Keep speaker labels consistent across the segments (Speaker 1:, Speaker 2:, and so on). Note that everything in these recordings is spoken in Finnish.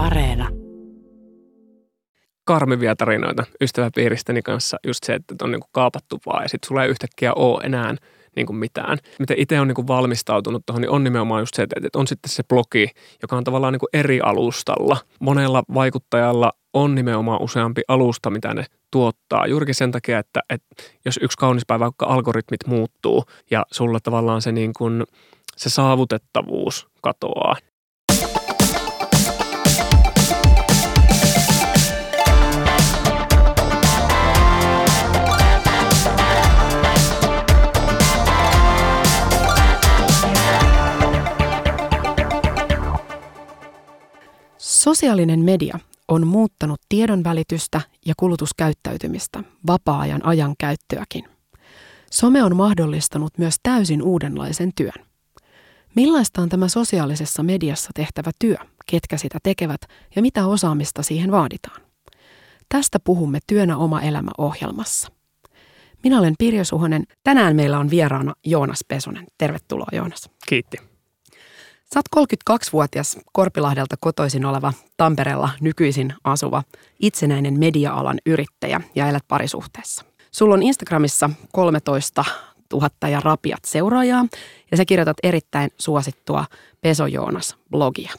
Speaker 1: Areena.
Speaker 2: karmivia tarinoita ystäväpiiristäni kanssa. Just se, että on niinku kaapattu vaan ja sitten sulla ei yhtäkkiä ole enää niinku mitään. Miten itse on niinku valmistautunut tuohon, niin on nimenomaan just se, että on sitten se blogi, joka on tavallaan niinku eri alustalla. Monella vaikuttajalla on nimenomaan useampi alusta, mitä ne tuottaa. Juurikin sen takia, että, että jos yksi kaunis päivä vaikka algoritmit muuttuu ja sulla tavallaan se, niin kuin, se saavutettavuus katoaa,
Speaker 3: Sosiaalinen media on muuttanut tiedonvälitystä ja kulutuskäyttäytymistä, vapaa-ajan ajan käyttöäkin. Some on mahdollistanut myös täysin uudenlaisen työn. Millaista on tämä sosiaalisessa mediassa tehtävä työ, ketkä sitä tekevät ja mitä osaamista siihen vaaditaan? Tästä puhumme Työnä oma elämä ohjelmassa. Minä olen Pirjo Suhonen. Tänään meillä on vieraana Joonas Pesonen. Tervetuloa Joonas.
Speaker 2: kiitti.
Speaker 3: Sä oot 32-vuotias Korpilahdelta kotoisin oleva Tampereella nykyisin asuva itsenäinen media-alan yrittäjä ja elät parisuhteessa. Sulla on Instagramissa 13 000 ja rapiat seuraajaa ja sä kirjoitat erittäin suosittua Peso Joonas-blogia.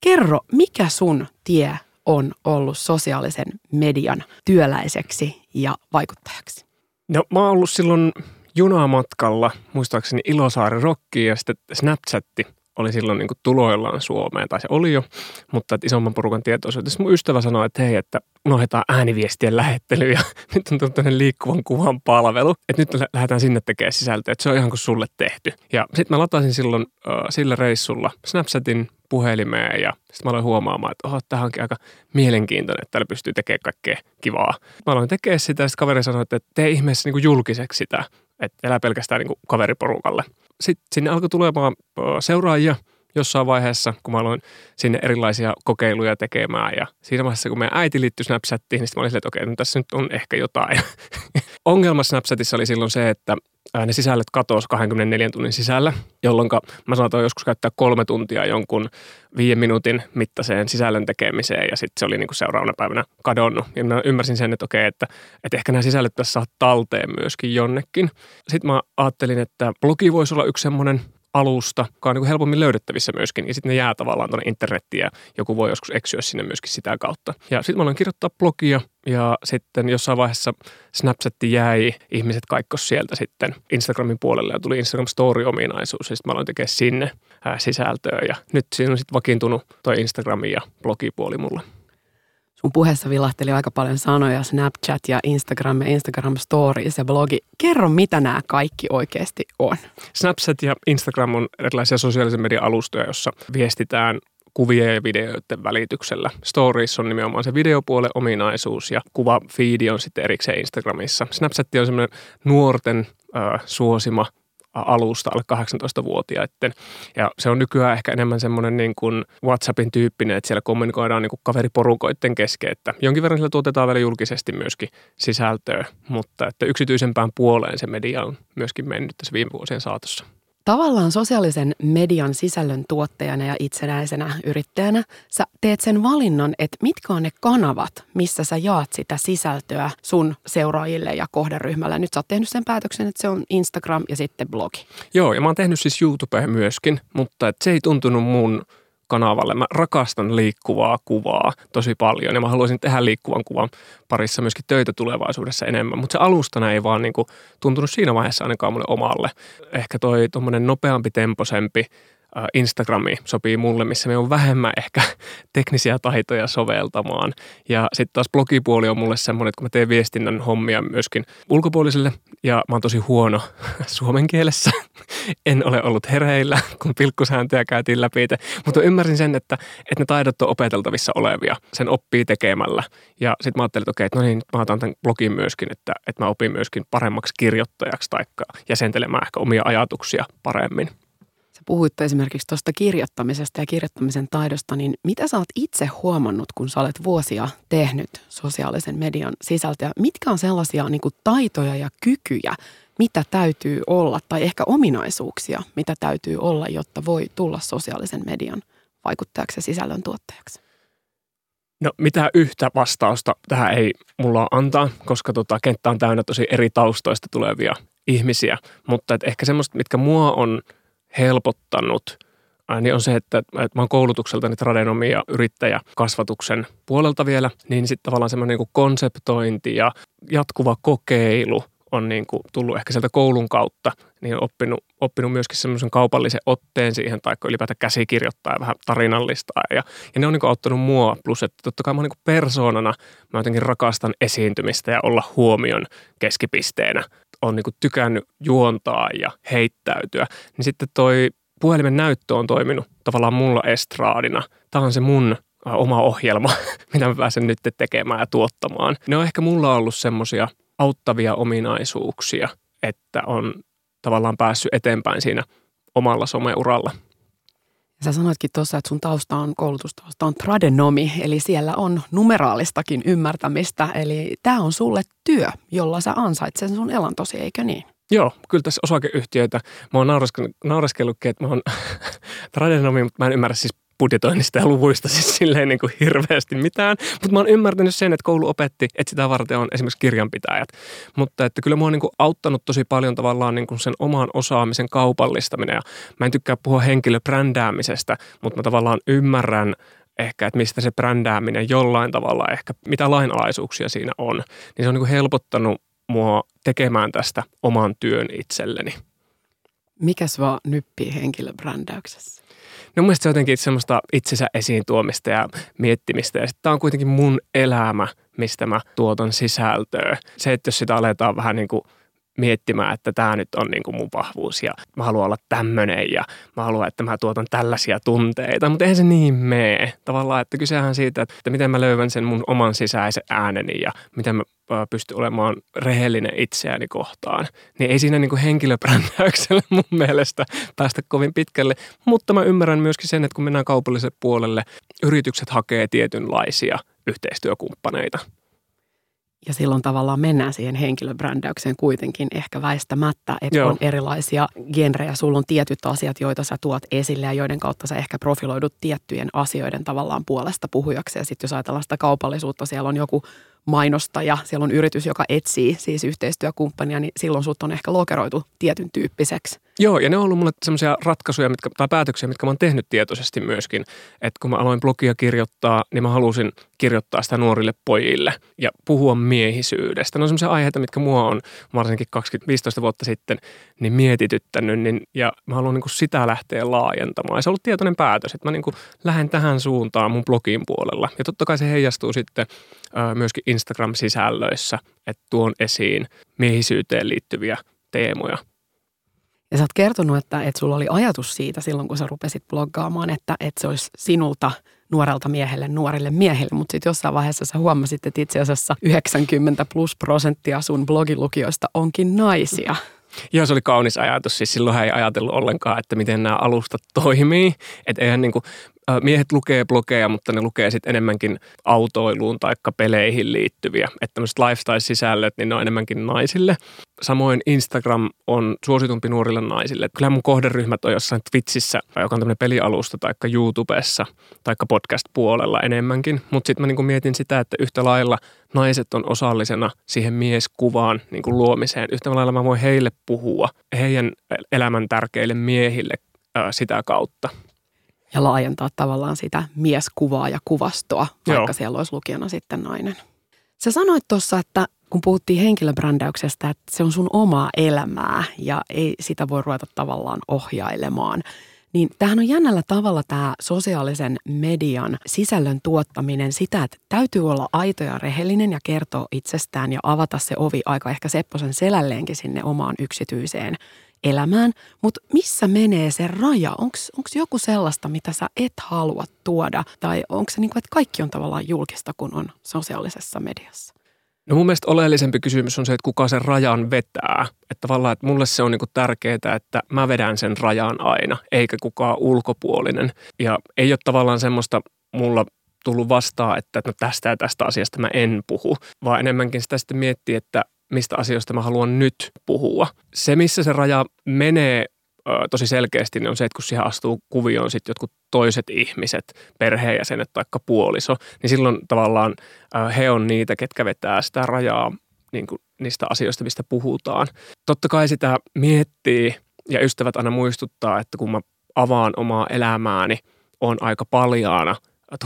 Speaker 3: Kerro, mikä sun tie on ollut sosiaalisen median työläiseksi ja vaikuttajaksi?
Speaker 2: No mä oon ollut silloin junamatkalla, muistaakseni Ilosaari Rokki ja sitten Snapchatti oli silloin niin tuloillaan Suomeen, tai se oli jo, mutta että isomman porukan tietoisuudessa mun ystävä sanoi, että hei, että unohdetaan ääniviestien lähettely ja nyt on tämmöinen liikkuvan kuvan palvelu, että nyt lähdetään sinne tekemään sisältöä, että se on ihan kuin sulle tehty. Ja sitten mä latasin silloin äh, sillä reissulla Snapchatin puhelimeen ja sitten mä aloin huomaamaan, että oho, tämähän onkin aika mielenkiintoinen, että täällä pystyy tekemään kaikkea kivaa. Mä aloin tekemään sitä ja sitten kaveri sanoi, että tee ihmeessä niin julkiseksi sitä, että elää pelkästään niin kuin kaveriporukalle. Sitten sinne alkoi tulemaan seuraajia jossain vaiheessa, kun mä aloin sinne erilaisia kokeiluja tekemään. Ja siinä vaiheessa, kun meidän äiti liittyi Snapchattiin, niin mä olin silleen, että okei, no tässä nyt on ehkä jotain. Ongelma Snapchatissa oli silloin se, että ne sisällöt katosi 24 tunnin sisällä, jolloin mä saatoin joskus käyttää kolme tuntia jonkun viiden minuutin mittaiseen sisällön tekemiseen ja sitten se oli niinku seuraavana päivänä kadonnut. Ja mä ymmärsin sen, että okei, että, että ehkä nämä sisällöt tässä saa talteen myöskin jonnekin. Sitten mä ajattelin, että blogi voisi olla yksi semmoinen alusta, joka on niin helpommin löydettävissä myöskin. Ja sitten ne jää tavallaan tuonne internettiin ja joku voi joskus eksyä sinne myöskin sitä kautta. Ja sitten mä aloin kirjoittaa blogia ja sitten jossain vaiheessa Snapchatti jäi, ihmiset kaikkos sieltä sitten Instagramin puolelle ja tuli Instagram Story-ominaisuus ja sitten mä aloin tekemään sinne sisältöä ja nyt siinä on sitten vakiintunut toi Instagrami ja blogipuoli mulla.
Speaker 3: Sun puheessa vilahteli aika paljon sanoja, Snapchat ja Instagram ja Instagram Stories ja blogi. Kerro, mitä nämä kaikki oikeasti on.
Speaker 2: Snapchat ja Instagram on erilaisia sosiaalisen median alustoja, jossa viestitään kuvien ja videoiden välityksellä. Stories on nimenomaan se videopuolen ominaisuus ja kuva feedi on sitten erikseen Instagramissa. Snapchat on semmoinen nuorten äh, suosima alusta alle 18-vuotiaiden. Ja se on nykyään ehkä enemmän semmoinen niin kuin WhatsAppin tyyppinen, että siellä kommunikoidaan niin kuin kaveriporukoiden kesken, että jonkin verran sillä tuotetaan vielä julkisesti myöskin sisältöä, mutta että yksityisempään puoleen se media on myöskin mennyt tässä viime vuosien saatossa.
Speaker 3: Tavallaan sosiaalisen median sisällön tuottajana ja itsenäisenä yrittäjänä sä teet sen valinnan, että mitkä on ne kanavat, missä sä jaat sitä sisältöä sun seuraajille ja kohderyhmälle. Nyt sä oot tehnyt sen päätöksen, että se on Instagram ja sitten blogi.
Speaker 2: Joo, ja mä oon tehnyt siis YouTubeen myöskin, mutta se ei tuntunut mun kanavalle. Mä rakastan liikkuvaa kuvaa tosi paljon ja mä haluaisin tehdä liikkuvan kuvan parissa myöskin töitä tulevaisuudessa enemmän. Mutta se alustana ei vaan niinku tuntunut siinä vaiheessa ainakaan mulle omalle. Ehkä toi tuommoinen nopeampi, temposempi Instagrami sopii mulle, missä me on vähemmän ehkä teknisiä taitoja soveltamaan. Ja sitten taas blogipuoli on mulle semmoinen, että kun mä teen viestinnän hommia myöskin ulkopuolisille ja mä oon tosi huono suomen kielessä. En ole ollut hereillä, kun pilkkusääntöjä käytiin läpi. Mutta ymmärsin sen, että, että ne taidot on opeteltavissa olevia. Sen oppii tekemällä. Ja sitten mä ajattelin, että okei, että no niin, mä otan tämän blogin myöskin, että, että mä opin myöskin paremmaksi kirjoittajaksi tai jäsentelemään ehkä omia ajatuksia paremmin
Speaker 3: puhuit esimerkiksi tuosta kirjoittamisesta ja kirjoittamisen taidosta, niin mitä sä oot itse huomannut, kun sä olet vuosia tehnyt sosiaalisen median sisältöä? Mitkä on sellaisia niin kuin taitoja ja kykyjä, mitä täytyy olla, tai ehkä ominaisuuksia, mitä täytyy olla, jotta voi tulla sosiaalisen median vaikuttajaksi ja sisällön tuottajaksi?
Speaker 2: No mitä yhtä vastausta tähän ei mulla antaa, koska tota, kenttä on täynnä tosi eri taustoista tulevia ihmisiä. Mutta et ehkä semmoista, mitkä mua on helpottanut, niin on se, että, että mä oon koulutukseltani tradenomi ja yrittäjä kasvatuksen puolelta vielä, niin sitten tavallaan semmoinen niin konseptointi ja jatkuva kokeilu on niin kuin tullut ehkä sieltä koulun kautta, niin oppinut, oppinut myöskin semmoisen kaupallisen otteen siihen, tai ylipäätään käsikirjoittaa ja vähän tarinallistaa. Ja, ja ne on niin kuin auttanut mua, plus että totta kai mä niin kuin persoonana, mä jotenkin rakastan esiintymistä ja olla huomion keskipisteenä. On niin kuin tykännyt juontaa ja heittäytyä. Niin sitten toi puhelimen näyttö on toiminut tavallaan mulla estraadina. Tämä on se mun oma ohjelma, mitä mä pääsen nyt tekemään ja tuottamaan. Ne on ehkä mulla ollut semmoisia auttavia ominaisuuksia, että on tavallaan päässyt eteenpäin siinä omalla someuralla.
Speaker 3: Sä sanoitkin tuossa, että sun tausta on, koulutustausta on tradenomi, eli siellä on numeraalistakin ymmärtämistä. Eli tämä on sulle työ, jolla sä ansait sen sun elantosi, eikö niin?
Speaker 2: Joo, kyllä tässä osakeyhtiöitä. Mä oon naureskellutkin, että mä oon tradenomi, mutta mä en ymmärrä siis budjetoinnista ja luvuista siis silleen niin kuin hirveästi mitään. Mutta mä oon ymmärtänyt sen, että koulu opetti, että sitä varten on esimerkiksi kirjanpitäjät. Mutta että kyllä mä oon niin kuin auttanut tosi paljon tavallaan niin kuin sen oman osaamisen kaupallistaminen. Ja mä en tykkää puhua henkilöbrändäämisestä, mutta mä tavallaan ymmärrän ehkä, että mistä se brändääminen jollain tavalla ehkä, mitä lainalaisuuksia siinä on. Niin se on niin kuin helpottanut mua tekemään tästä oman työn itselleni.
Speaker 3: Mikä sua nyppii henkilöbrändäyksessä?
Speaker 2: No mun mielestä se on jotenkin semmoista itsensä esiin tuomista ja miettimistä. Ja sitten tämä on kuitenkin mun elämä, mistä mä tuotan sisältöä. Se, että jos sitä aletaan vähän niin kuin miettimään, että tämä nyt on niin kuin mun vahvuus ja mä haluan olla tämmöinen ja mä haluan, että mä tuotan tällaisia tunteita, mutta eihän se niin mene. Tavallaan, että kysehän siitä, että miten mä löydän sen mun oman sisäisen ääneni ja miten mä pystyn olemaan rehellinen itseäni kohtaan. Niin ei siinä niin kuin henkilöbrändäyksellä mun mielestä päästä kovin pitkälle, mutta mä ymmärrän myöskin sen, että kun mennään kaupalliselle puolelle, yritykset hakee tietynlaisia yhteistyökumppaneita.
Speaker 3: Ja silloin tavallaan mennään siihen henkilöbrändäykseen kuitenkin ehkä väistämättä, että Joo. on erilaisia genrejä. Sulla on tietyt asiat, joita sä tuot esille ja joiden kautta sä ehkä profiloidut tiettyjen asioiden tavallaan puolesta puhujaksi. Ja sitten jos ajatellaan sitä kaupallisuutta, siellä on joku mainostaja, siellä on yritys, joka etsii siis yhteistyökumppania, niin silloin sut on ehkä lokeroitu tietyn tyyppiseksi.
Speaker 2: Joo, ja ne on ollut mulle sellaisia ratkaisuja mitkä, tai päätöksiä, mitkä mä oon tehnyt tietoisesti myöskin. Että kun mä aloin blogia kirjoittaa, niin mä halusin kirjoittaa sitä nuorille pojille ja puhua miehisyydestä. Ne on sellaisia aiheita, mitkä mua on varsinkin 20-15 vuotta sitten niin mietityttänyt, niin, ja mä haluan niin sitä lähteä laajentamaan. Ja se on ollut tietoinen päätös, että mä niin lähden tähän suuntaan mun blogin puolella. Ja totta kai se heijastuu sitten äh, myöskin Instagram-sisällöissä, että tuon esiin miehisyyteen liittyviä teemoja –
Speaker 3: ja sä oot kertonut, että, että sulla oli ajatus siitä silloin, kun sä rupesit bloggaamaan, että, että se olisi sinulta nuorelta miehelle, nuorille miehille, mutta sitten jossain vaiheessa sä huomasit, että itse asiassa 90 plus prosenttia sun blogilukijoista onkin naisia.
Speaker 2: Joo, se oli kaunis ajatus. Siis silloin ei ajatellut ollenkaan, että miten nämä alustat toimii. Että eihän niin kuin, miehet lukee blogeja, mutta ne lukee sitten enemmänkin autoiluun tai peleihin liittyviä. Että tämmöiset lifestyle-sisällöt, niin ne on enemmänkin naisille. Samoin Instagram on suositumpi nuorille naisille. Kyllä mun kohderyhmät on jossain Twitchissä, joka on tämmöinen pelialusta, tai YouTubessa, tai podcast-puolella enemmänkin. Mutta sitten mä niinku mietin sitä, että yhtä lailla naiset on osallisena siihen mieskuvaan niinku luomiseen. Yhtä lailla mä voin heille puhua, heidän elämän tärkeille miehille sitä kautta
Speaker 3: ja laajentaa tavallaan sitä mieskuvaa ja kuvastoa, vaikka Joo. siellä olisi lukijana sitten nainen. Sä sanoit tuossa, että kun puhuttiin henkilöbrändäyksestä, että se on sun omaa elämää ja ei sitä voi ruveta tavallaan ohjailemaan. Niin tämähän on jännällä tavalla tämä sosiaalisen median sisällön tuottaminen sitä, että täytyy olla aito ja rehellinen ja kertoa itsestään ja avata se ovi aika ehkä Sepposen selälleenkin sinne omaan yksityiseen elämään, mutta missä menee se raja? Onko joku sellaista, mitä sä et halua tuoda? Tai onko se niin kuin, että kaikki on tavallaan julkista, kun on sosiaalisessa mediassa?
Speaker 2: No mun mielestä oleellisempi kysymys on se, että kuka sen rajan vetää. Että tavallaan, että mulle se on niin tärkeää, että mä vedän sen rajan aina, eikä kukaan ulkopuolinen. Ja ei ole tavallaan semmoista mulla tullut vastaan, että no tästä ja tästä asiasta mä en puhu, vaan enemmänkin sitä sitten miettiä, että mistä asioista mä haluan nyt puhua. Se, missä se raja menee, tosi selkeästi niin on se, että kun siihen astuu kuvioon sitten jotkut toiset ihmiset, perheenjäsenet tai puoliso, niin silloin tavallaan he on niitä, ketkä vetää sitä rajaa niin kuin niistä asioista, mistä puhutaan. Totta kai sitä miettii ja ystävät aina muistuttaa, että kun mä avaan omaa elämääni, on aika paljaana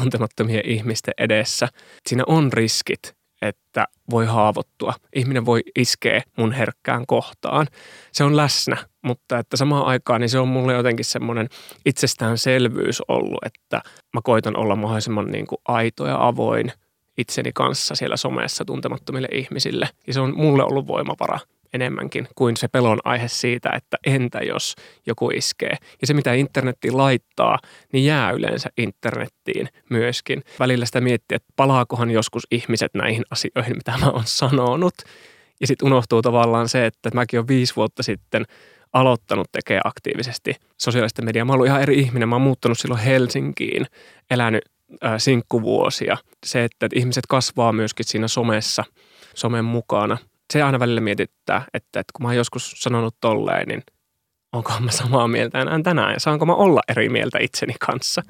Speaker 2: tuntemattomien ihmisten edessä. Siinä on riskit, että voi haavoittua. Ihminen voi iskeä mun herkkään kohtaan. Se on läsnä, mutta että samaan aikaan niin se on mulle jotenkin semmoinen itsestäänselvyys ollut, että mä koitan olla mahdollisimman niin kuin aito ja avoin itseni kanssa siellä somessa tuntemattomille ihmisille. Ja se on mulle ollut voimavara enemmänkin kuin se pelon aihe siitä, että entä jos joku iskee. Ja se, mitä internettiin laittaa, niin jää yleensä internettiin myöskin. Välillä sitä miettii, että palaakohan joskus ihmiset näihin asioihin, mitä mä oon sanonut. Ja sitten unohtuu tavallaan se, että mäkin olen viisi vuotta sitten aloittanut tekemään aktiivisesti sosiaalista mediaa. Mä oon ihan eri ihminen. Mä oon muuttanut silloin Helsinkiin, elänyt äh, sinkkuvuosia. Se, että ihmiset kasvaa myöskin siinä somessa, somen mukana – se aina välillä mietittää, että, että kun mä oon joskus sanonut tolleen, niin onko mä samaa mieltä enää tänään ja saanko mä olla eri mieltä itseni kanssa.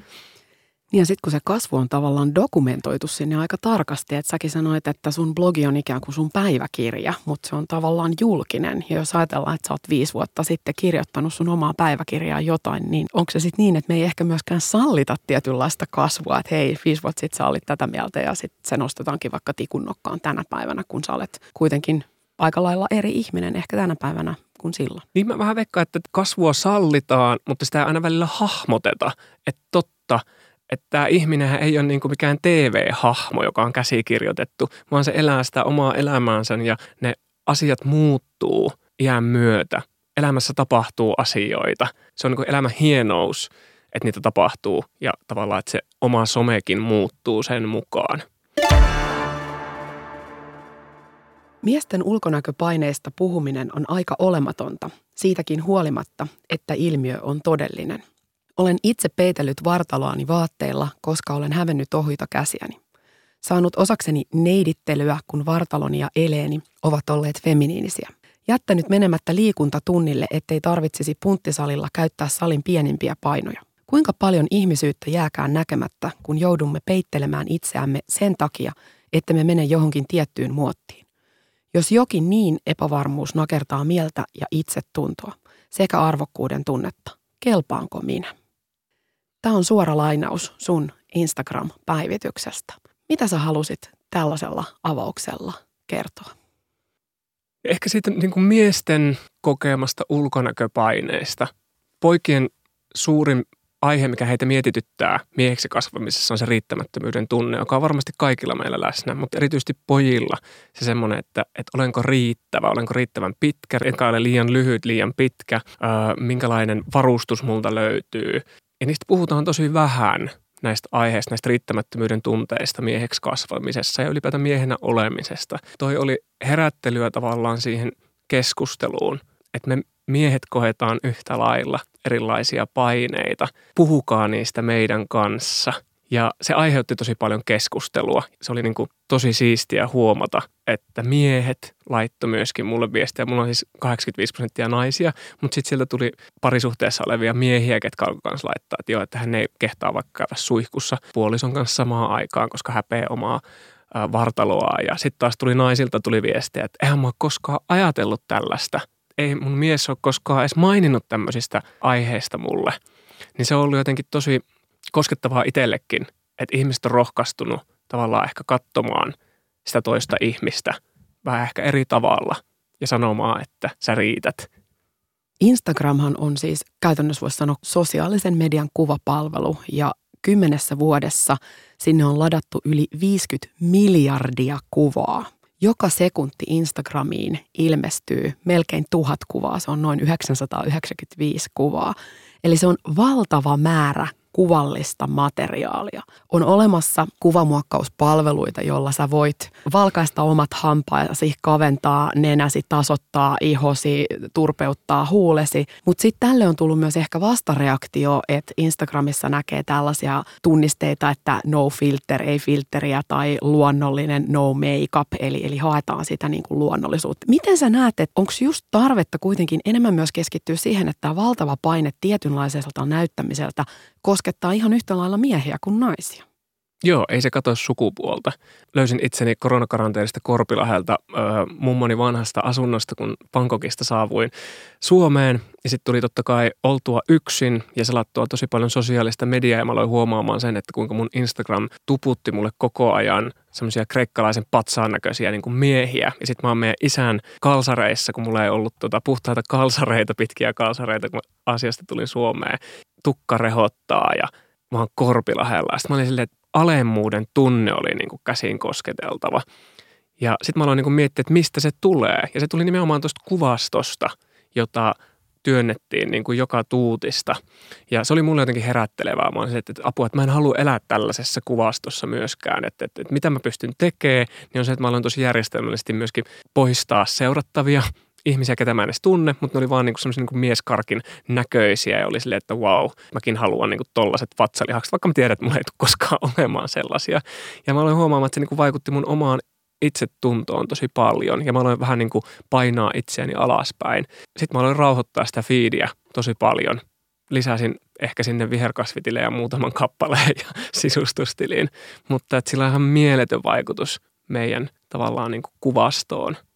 Speaker 3: Niin ja sitten kun se kasvu on tavallaan dokumentoitu sinne aika tarkasti, että säkin sanoit, että sun blogi on ikään kuin sun päiväkirja, mutta se on tavallaan julkinen. Ja jos ajatellaan, että sä oot viisi vuotta sitten kirjoittanut sun omaa päiväkirjaa jotain, niin onko se sitten niin, että me ei ehkä myöskään sallita tietynlaista kasvua, että hei, viisi vuotta sitten sä olit tätä mieltä ja sitten se nostetaankin vaikka tikunnokkaan tänä päivänä, kun sä olet kuitenkin aika lailla eri ihminen ehkä tänä päivänä kuin silloin.
Speaker 2: Niin mä vähän veikkaan, että kasvua sallitaan, mutta sitä ei aina välillä hahmoteta. Että totta, että tämä ihminen ei ole niin kuin mikään TV-hahmo, joka on käsikirjoitettu, vaan se elää sitä omaa elämäänsä ja ne asiat muuttuu iän myötä. Elämässä tapahtuu asioita. Se on niin kuin elämän hienous, että niitä tapahtuu ja tavallaan, että se oma somekin muuttuu sen mukaan.
Speaker 3: Miesten ulkonäköpaineista puhuminen on aika olematonta, siitäkin huolimatta, että ilmiö on todellinen. Olen itse peitellyt vartaloani vaatteilla, koska olen hävennyt ohita käsiäni. Saanut osakseni neidittelyä, kun vartaloni ja eleeni ovat olleet feminiinisiä. Jättänyt menemättä liikuntatunnille, ettei tarvitsisi punttisalilla käyttää salin pienimpiä painoja. Kuinka paljon ihmisyyttä jääkään näkemättä, kun joudumme peittelemään itseämme sen takia, että me mene johonkin tiettyyn muottiin. Jos jokin niin epävarmuus nakertaa mieltä ja itsetuntoa sekä arvokkuuden tunnetta, kelpaanko minä? Tämä on suora lainaus sun Instagram-päivityksestä. Mitä sä halusit tällaisella avauksella kertoa?
Speaker 2: Ehkä siitä niin kuin miesten kokemasta ulkonäköpaineesta. Poikien suurin aihe, mikä heitä mietityttää mieheksi kasvamisessa on se riittämättömyyden tunne, joka on varmasti kaikilla meillä läsnä, mutta erityisesti pojilla se semmoinen, että, että olenko riittävä, olenko riittävän pitkä, enkä ole liian lyhyt, liian pitkä, äh, minkälainen varustus multa löytyy. Ja niistä puhutaan tosi vähän näistä aiheista, näistä riittämättömyyden tunteista mieheksi kasvamisessa ja ylipäätään miehenä olemisesta. Toi oli herättelyä tavallaan siihen keskusteluun, että me miehet koetaan yhtä lailla erilaisia paineita. Puhukaa niistä meidän kanssa. Ja se aiheutti tosi paljon keskustelua. Se oli niin kuin tosi siistiä huomata, että miehet laitto myöskin mulle viestiä. Mulla on siis 85 prosenttia naisia, mutta sitten sieltä tuli parisuhteessa olevia miehiä, ketkä alkoi kanssa laittaa, että joo, että hän ei kehtaa vaikka käydä suihkussa puolison kanssa samaan aikaan, koska häpeä omaa vartaloa. Ja sitten taas tuli naisilta tuli viestiä, että eihän mä ole koskaan ajatellut tällaista – ei mun mies ole koskaan edes maininnut tämmöisistä aiheista mulle. Niin se on ollut jotenkin tosi koskettavaa itsellekin, että ihmiset on rohkaistunut tavallaan ehkä katsomaan sitä toista ihmistä vähän ehkä eri tavalla ja sanomaan, että sä riität.
Speaker 3: Instagramhan on siis käytännössä voisi sanoa sosiaalisen median kuvapalvelu ja kymmenessä vuodessa sinne on ladattu yli 50 miljardia kuvaa – joka sekunti Instagramiin ilmestyy melkein tuhat kuvaa, se on noin 995 kuvaa. Eli se on valtava määrä kuvallista materiaalia. On olemassa kuvamuokkauspalveluita, jolla sä voit valkaista omat hampaasi, kaventaa nenäsi, tasoittaa ihosi, turpeuttaa huulesi. Mutta sitten tälle on tullut myös ehkä vastareaktio, että Instagramissa näkee tällaisia tunnisteita, että no filter, ei filteriä tai luonnollinen no makeup, eli, eli haetaan sitä niin kuin luonnollisuutta. Miten sä näet, että onko just tarvetta kuitenkin enemmän myös keskittyä siihen, että tämä valtava paine tietynlaiselta näyttämiseltä koskettaa ihan yhtä lailla miehiä kuin naisia?
Speaker 2: Joo, ei se katso sukupuolta. Löysin itseni koronakaranteerista Korpilahelta äh, mummoni vanhasta asunnosta, kun Pankokista saavuin Suomeen. Ja sitten tuli totta kai oltua yksin ja selattua tosi paljon sosiaalista mediaa ja mä aloin huomaamaan sen, että kuinka mun Instagram tuputti mulle koko ajan semmoisia kreikkalaisen patsaan näköisiä niin miehiä. Ja sitten mä oon meidän isän kalsareissa, kun mulla ei ollut tota puhtaita kalsareita, pitkiä kalsareita, kun asiasta tulin Suomeen. Tukka rehottaa ja mä oon Korpilahella. Sitten mä olin silleen, alemmuuden tunne oli niin kuin käsin kosketeltava. Ja sitten mä aloin niin kuin miettiä, että mistä se tulee. Ja se tuli nimenomaan tuosta kuvastosta, jota työnnettiin niin kuin joka tuutista. Ja se oli mulle jotenkin herättelevää. Mä että, että apua, että mä en halua elää tällaisessa kuvastossa myöskään. Että, että, että mitä mä pystyn tekemään, niin on se, että mä aloin tosi järjestelmällisesti myöskin poistaa seurattavia ihmisiä, ketä mä en edes tunne, mutta ne oli vaan niinku semmoisia niinku mieskarkin näköisiä ja oli silleen, että wow, mäkin haluan niinku tollaset vatsalihakset, vaikka mä tiedän, että mulla ei tule koskaan olemaan sellaisia. Ja mä aloin huomaamaan, että se niinku vaikutti mun omaan itsetuntoon tosi paljon ja mä aloin vähän niin kuin painaa itseäni alaspäin. Sitten mä aloin rauhoittaa sitä fiidiä tosi paljon. Lisäsin ehkä sinne viherkasvitilejä muutaman kappaleen ja sisustustiliin, mutta että sillä on ihan mieletön vaikutus meidän tavallaan niin kuin kuvastoon –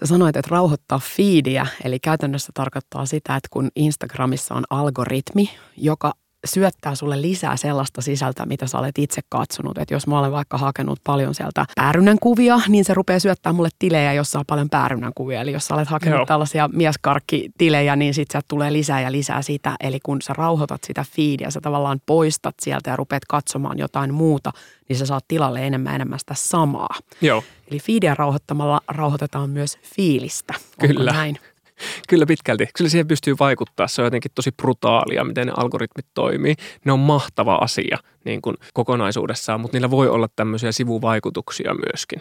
Speaker 3: Sä sanoit, että rauhoittaa feediä, eli käytännössä tarkoittaa sitä, että kun Instagramissa on algoritmi, joka syöttää sulle lisää sellaista sisältöä, mitä sä olet itse katsonut. Että jos mä olen vaikka hakenut paljon sieltä päärynän kuvia, niin se rupeaa syöttää mulle tilejä, jossa on paljon päärynän kuvia. Eli jos sä olet hakenut Joo. tällaisia mieskarkkitilejä, niin sit sä tulee lisää ja lisää sitä. Eli kun sä rauhoitat sitä feedia, sä tavallaan poistat sieltä ja rupeat katsomaan jotain muuta, niin sä saat tilalle enemmän enemmän sitä samaa.
Speaker 2: Joo.
Speaker 3: Eli feedia rauhoittamalla rauhoitetaan myös fiilistä. Onko
Speaker 2: Kyllä.
Speaker 3: näin?
Speaker 2: Kyllä pitkälti. Kyllä siihen pystyy vaikuttaa. Se on jotenkin tosi brutaalia, miten ne algoritmit toimii. Ne on mahtava asia niin kuin kokonaisuudessaan, mutta niillä voi olla tämmöisiä sivuvaikutuksia myöskin.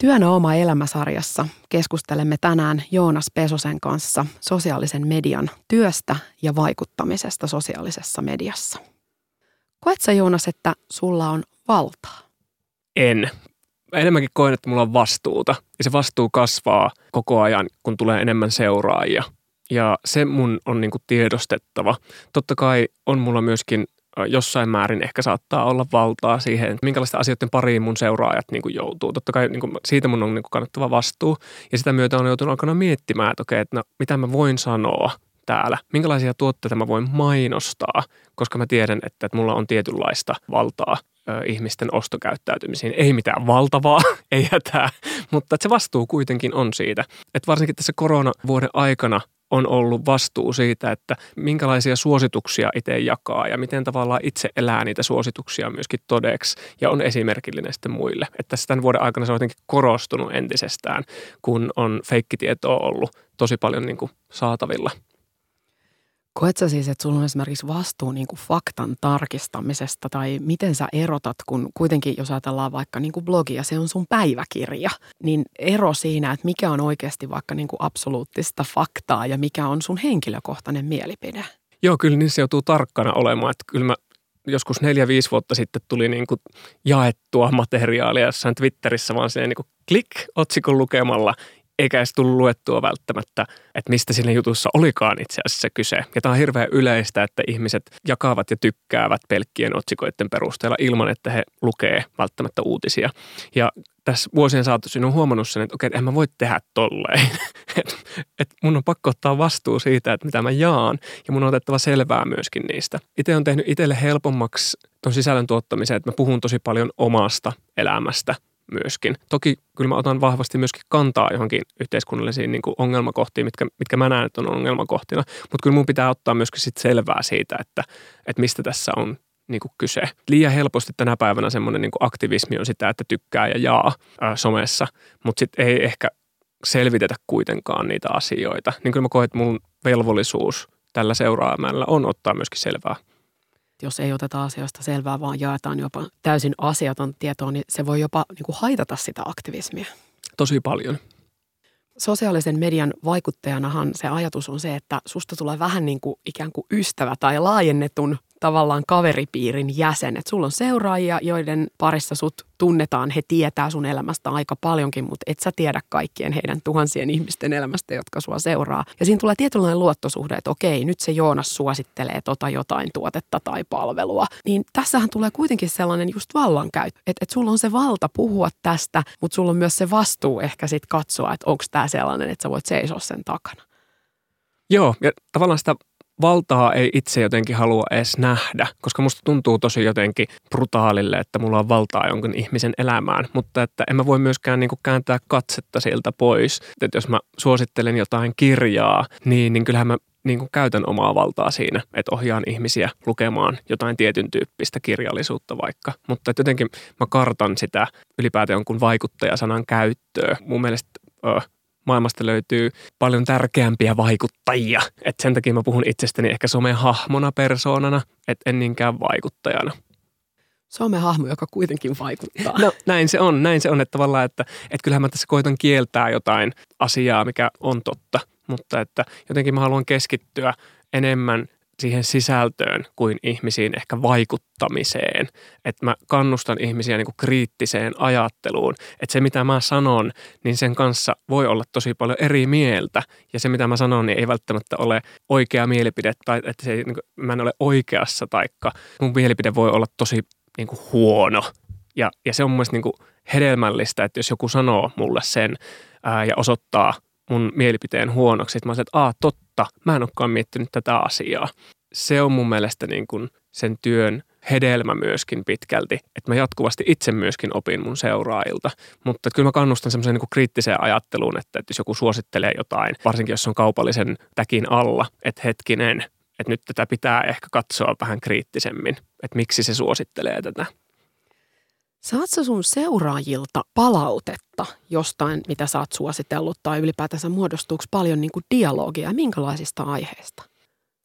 Speaker 3: Työnä oma elämäsarjassa keskustelemme tänään Joonas Pesosen kanssa sosiaalisen median työstä ja vaikuttamisesta sosiaalisessa mediassa. Koet sä Joonas, että sulla on valtaa?
Speaker 2: En enemmänkin koen, että mulla on vastuuta. Ja se vastuu kasvaa koko ajan, kun tulee enemmän seuraajia. Ja se mun on niin tiedostettava. Totta kai on mulla myöskin jossain määrin ehkä saattaa olla valtaa siihen, minkälaisten asioiden pariin mun seuraajat niin kuin joutuu. Totta kai niin kuin, siitä mun on niin kuin kannattava vastuu. Ja sitä myötä on joutunut alkanut miettimään, että okei, että no, mitä mä voin sanoa täällä, minkälaisia tuotteita mä voin mainostaa, koska mä tiedän, että, että mulla on tietynlaista valtaa ihmisten ostokäyttäytymisiin. Ei mitään valtavaa, ei hätää, mutta se vastuu kuitenkin on siitä. Että varsinkin tässä koronavuoden aikana on ollut vastuu siitä, että minkälaisia suosituksia itse jakaa ja miten tavallaan itse elää niitä suosituksia myöskin todeksi ja on esimerkillinen sitten muille. Että tässä tämän vuoden aikana se on jotenkin korostunut entisestään, kun on feikkitietoa ollut tosi paljon niin kuin saatavilla –
Speaker 3: Koet sä siis, että sulla on esimerkiksi vastuu niin kuin faktan tarkistamisesta tai miten sä erotat, kun kuitenkin jos ajatellaan vaikka niin kuin blogia, se on sun päiväkirja, niin ero siinä, että mikä on oikeasti vaikka niin kuin absoluuttista faktaa ja mikä on sun henkilökohtainen mielipide?
Speaker 2: Joo, kyllä se joutuu tarkkana olemaan, että kyllä mä joskus neljä-viisi vuotta sitten tuli niin kuin jaettua materiaalia jossain Twitterissä, vaan se niin kuin klik otsikon lukemalla eikä edes tullut luettua välttämättä, että mistä siinä jutussa olikaan itse asiassa kyse. Ja tämä on hirveän yleistä, että ihmiset jakavat ja tykkäävät pelkkien otsikoiden perusteella ilman, että he lukee välttämättä uutisia. Ja tässä vuosien saatossa on huomannut sen, että okei, en mä voi tehdä tolleen. että et mun on pakko ottaa vastuu siitä, että mitä mä jaan ja mun on otettava selvää myöskin niistä. Itse on tehnyt itselle helpommaksi ton sisällön tuottamisen, että mä puhun tosi paljon omasta elämästä myöskin. Toki kyllä mä otan vahvasti myöskin kantaa johonkin yhteiskunnallisiin niin kuin ongelmakohtiin, mitkä, mitkä mä näen, että on ongelmakohtina. Mutta kyllä mun pitää ottaa myöskin sit selvää siitä, että, että mistä tässä on niin kuin kyse. Liian helposti tänä päivänä semmoinen niin aktivismi on sitä, että tykkää ja jaa ää, somessa, mutta sitten ei ehkä selvitetä kuitenkaan niitä asioita. Niin kyllä mä koen, että mun velvollisuus tällä seuraamalla on ottaa myöskin selvää.
Speaker 3: Jos ei oteta asioista selvää, vaan jaetaan jopa täysin asiaton tietoa, niin se voi jopa niin kuin haitata sitä aktivismia.
Speaker 2: Tosi paljon.
Speaker 3: Sosiaalisen median vaikuttajanahan se ajatus on se, että susta tulee vähän niin kuin ikään kuin ystävä tai laajennetun tavallaan kaveripiirin jäsen. Että sulla on seuraajia, joiden parissa sut tunnetaan, he tietää sun elämästä aika paljonkin, mutta et sä tiedä kaikkien heidän tuhansien ihmisten elämästä, jotka sua seuraa. Ja siinä tulee tietynlainen luottosuhde, että okei, nyt se Joonas suosittelee tota jotain tuotetta tai palvelua. Niin tässähän tulee kuitenkin sellainen just vallankäyttö, että, että sulla on se valta puhua tästä, mutta sulla on myös se vastuu ehkä sitten katsoa, että onko tämä sellainen, että sä voit seisoa sen takana.
Speaker 2: Joo, ja tavallaan sitä valtaa ei itse jotenkin halua edes nähdä, koska musta tuntuu tosi jotenkin brutaalille, että mulla on valtaa jonkun ihmisen elämään, mutta että en mä voi myöskään niin kääntää katsetta sieltä pois. Että jos mä suosittelen jotain kirjaa, niin, niin kyllähän mä niin kuin käytän omaa valtaa siinä, että ohjaan ihmisiä lukemaan jotain tietyn tyyppistä kirjallisuutta vaikka. Mutta että jotenkin mä kartan sitä ylipäätään jonkun vaikuttajasanan käyttöä. Mun mielestä maailmasta löytyy paljon tärkeämpiä vaikuttajia. Et sen takia mä puhun itsestäni ehkä somehahmona persoonana, et en niinkään vaikuttajana.
Speaker 3: Somehahmo, joka kuitenkin vaikuttaa.
Speaker 2: No näin se on, näin se on, että tavallaan, että, että kyllähän mä tässä koitan kieltää jotain asiaa, mikä on totta, mutta että jotenkin mä haluan keskittyä enemmän siihen sisältöön kuin ihmisiin ehkä vaikuttamiseen. Että mä kannustan ihmisiä niin kuin kriittiseen ajatteluun. Että se mitä mä sanon, niin sen kanssa voi olla tosi paljon eri mieltä. Ja se mitä mä sanon, niin ei välttämättä ole oikea mielipide tai että se ei, niin kuin, mä en ole oikeassa taikka mun mielipide voi olla tosi niin kuin huono. Ja, ja se on mun mielestä niin kuin hedelmällistä, että jos joku sanoo mulle sen ää, ja osoittaa mun mielipiteen huonoksi. Että mä olisin, että Aa, totta, mä en olekaan miettinyt tätä asiaa. Se on mun mielestä niin kuin sen työn hedelmä myöskin pitkälti, että mä jatkuvasti itse myöskin opin mun seuraajilta. Mutta kyllä mä kannustan semmoiseen niin kriittiseen ajatteluun, että, että jos joku suosittelee jotain, varsinkin jos on kaupallisen täkin alla, että hetkinen, että nyt tätä pitää ehkä katsoa vähän kriittisemmin, että miksi se suosittelee tätä.
Speaker 3: Saat sä sun seuraajilta palautetta jostain, mitä sä oot suositellut, tai ylipäätänsä muodostuuko paljon niin kuin dialogia ja minkälaisista aiheista?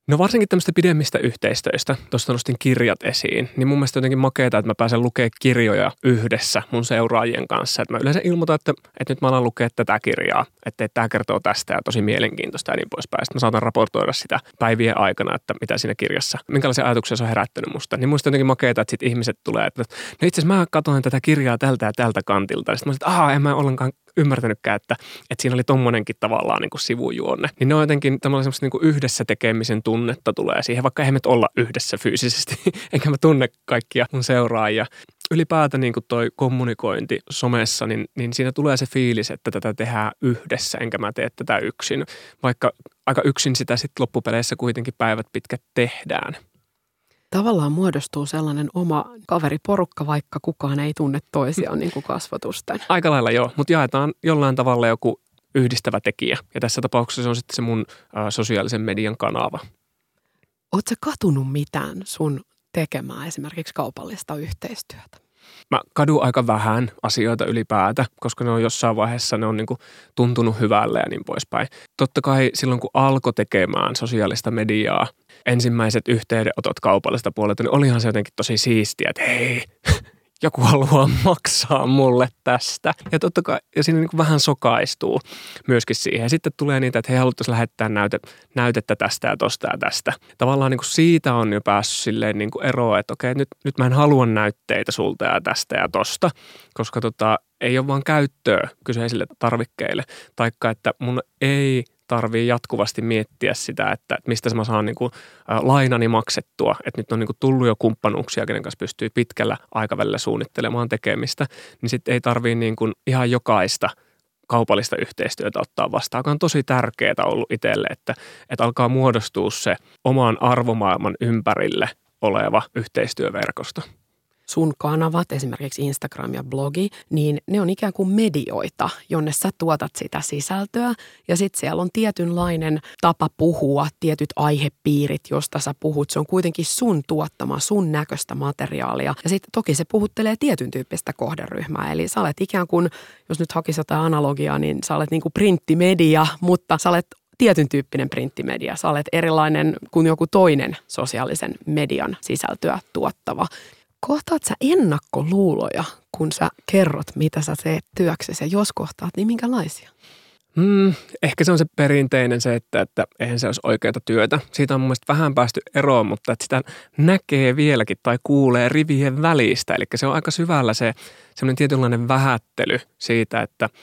Speaker 2: No varsinkin tämmöistä pidemmistä yhteistöistä, tuosta nostin kirjat esiin, niin mun mielestä jotenkin makeeta, että mä pääsen lukemaan kirjoja yhdessä mun seuraajien kanssa. Että mä yleensä ilmoitan, että, että nyt mä alan lukea tätä kirjaa, että, että tämä kertoo tästä ja tosi mielenkiintoista ja niin poispäin. Sitten mä saatan raportoida sitä päivien aikana, että mitä siinä kirjassa, minkälaisia ajatuksia se on herättänyt musta. Niin musta jotenkin makeeta, että sit ihmiset tulee, että no itse asiassa mä katsoin tätä kirjaa tältä ja tältä kantilta. Sitten mä sanoin, että en mä ollenkaan ymmärtänytkään, että, että siinä oli tommonenkin tavallaan niin kuin sivujuonne. Niin ne on jotenkin tämmöinen semmoista niin kuin yhdessä tekemisen tunnetta tulee siihen, vaikka eihän me olla yhdessä fyysisesti, enkä mä tunne kaikkia mun seuraajia. Ylipäätään niin kuin toi kommunikointi somessa, niin, niin siinä tulee se fiilis, että tätä tehdään yhdessä, enkä mä tee tätä yksin. Vaikka aika yksin sitä sitten loppupeleissä kuitenkin päivät pitkät tehdään
Speaker 3: tavallaan muodostuu sellainen oma kaveriporukka, vaikka kukaan ei tunne toisiaan niin kuin kasvatusten.
Speaker 2: Aika lailla joo, mutta jaetaan jollain tavalla joku yhdistävä tekijä. Ja tässä tapauksessa se on sitten se mun ä, sosiaalisen median kanava.
Speaker 3: Oletko katunut mitään sun tekemään esimerkiksi kaupallista yhteistyötä?
Speaker 2: Mä kadun aika vähän asioita ylipäätä, koska ne on jossain vaiheessa ne on niin tuntunut hyvälle ja niin poispäin. Totta kai silloin kun alkoi tekemään sosiaalista mediaa, ensimmäiset yhteydenotot kaupallista puolelta, niin olihan se jotenkin tosi siistiä, että hei, joku haluaa maksaa mulle tästä. Ja totta kai, ja siinä niin kuin vähän sokaistuu myöskin siihen. Sitten tulee niitä, että he haluttaisiin lähettää näyte, näytettä tästä ja tosta ja tästä. Tavallaan niin kuin siitä on jo päässyt silleen niin kuin eroa, että okei, nyt, nyt mä en halua näytteitä sulta ja tästä ja tosta, koska tota, ei ole vaan käyttöä kyseisille tarvikkeille. Taikka, että mun ei tarvii jatkuvasti miettiä sitä, että mistä mä saan niin kuin, lainani maksettua. Että nyt on niin kuin tullut jo kumppanuuksia, kenen kanssa pystyy pitkällä aikavälillä suunnittelemaan tekemistä, niin sitten ei tarvii niin kuin ihan jokaista kaupallista yhteistyötä ottaa vastaan, joka on tosi tärkeää ollut itselle, että, että alkaa muodostua se oman arvomaailman ympärille oleva yhteistyöverkosto
Speaker 3: sun kanavat, esimerkiksi Instagram ja blogi, niin ne on ikään kuin medioita, jonne sä tuotat sitä sisältöä. Ja sitten siellä on tietynlainen tapa puhua, tietyt aihepiirit, josta sä puhut. Se on kuitenkin sun tuottama, sun näköistä materiaalia. Ja sitten toki se puhuttelee tietyn tyyppistä kohderyhmää. Eli sä olet ikään kuin, jos nyt hakisi jotain analogiaa, niin sä olet niin kuin printtimedia, mutta sä olet tietyn tyyppinen printtimedia. Sä olet erilainen kuin joku toinen sosiaalisen median sisältöä tuottava. Kohtaat sä ennakkoluuloja, kun sä kerrot, mitä sä teet työksesi ja jos kohtaat, niin minkälaisia?
Speaker 2: Mm, ehkä se on se perinteinen se, että, että eihän se olisi oikeaa työtä. Siitä on mun mielestä vähän päästy eroon, mutta että sitä näkee vieläkin tai kuulee rivien välistä. Eli se on aika syvällä se semmoinen tietynlainen vähättely siitä, että –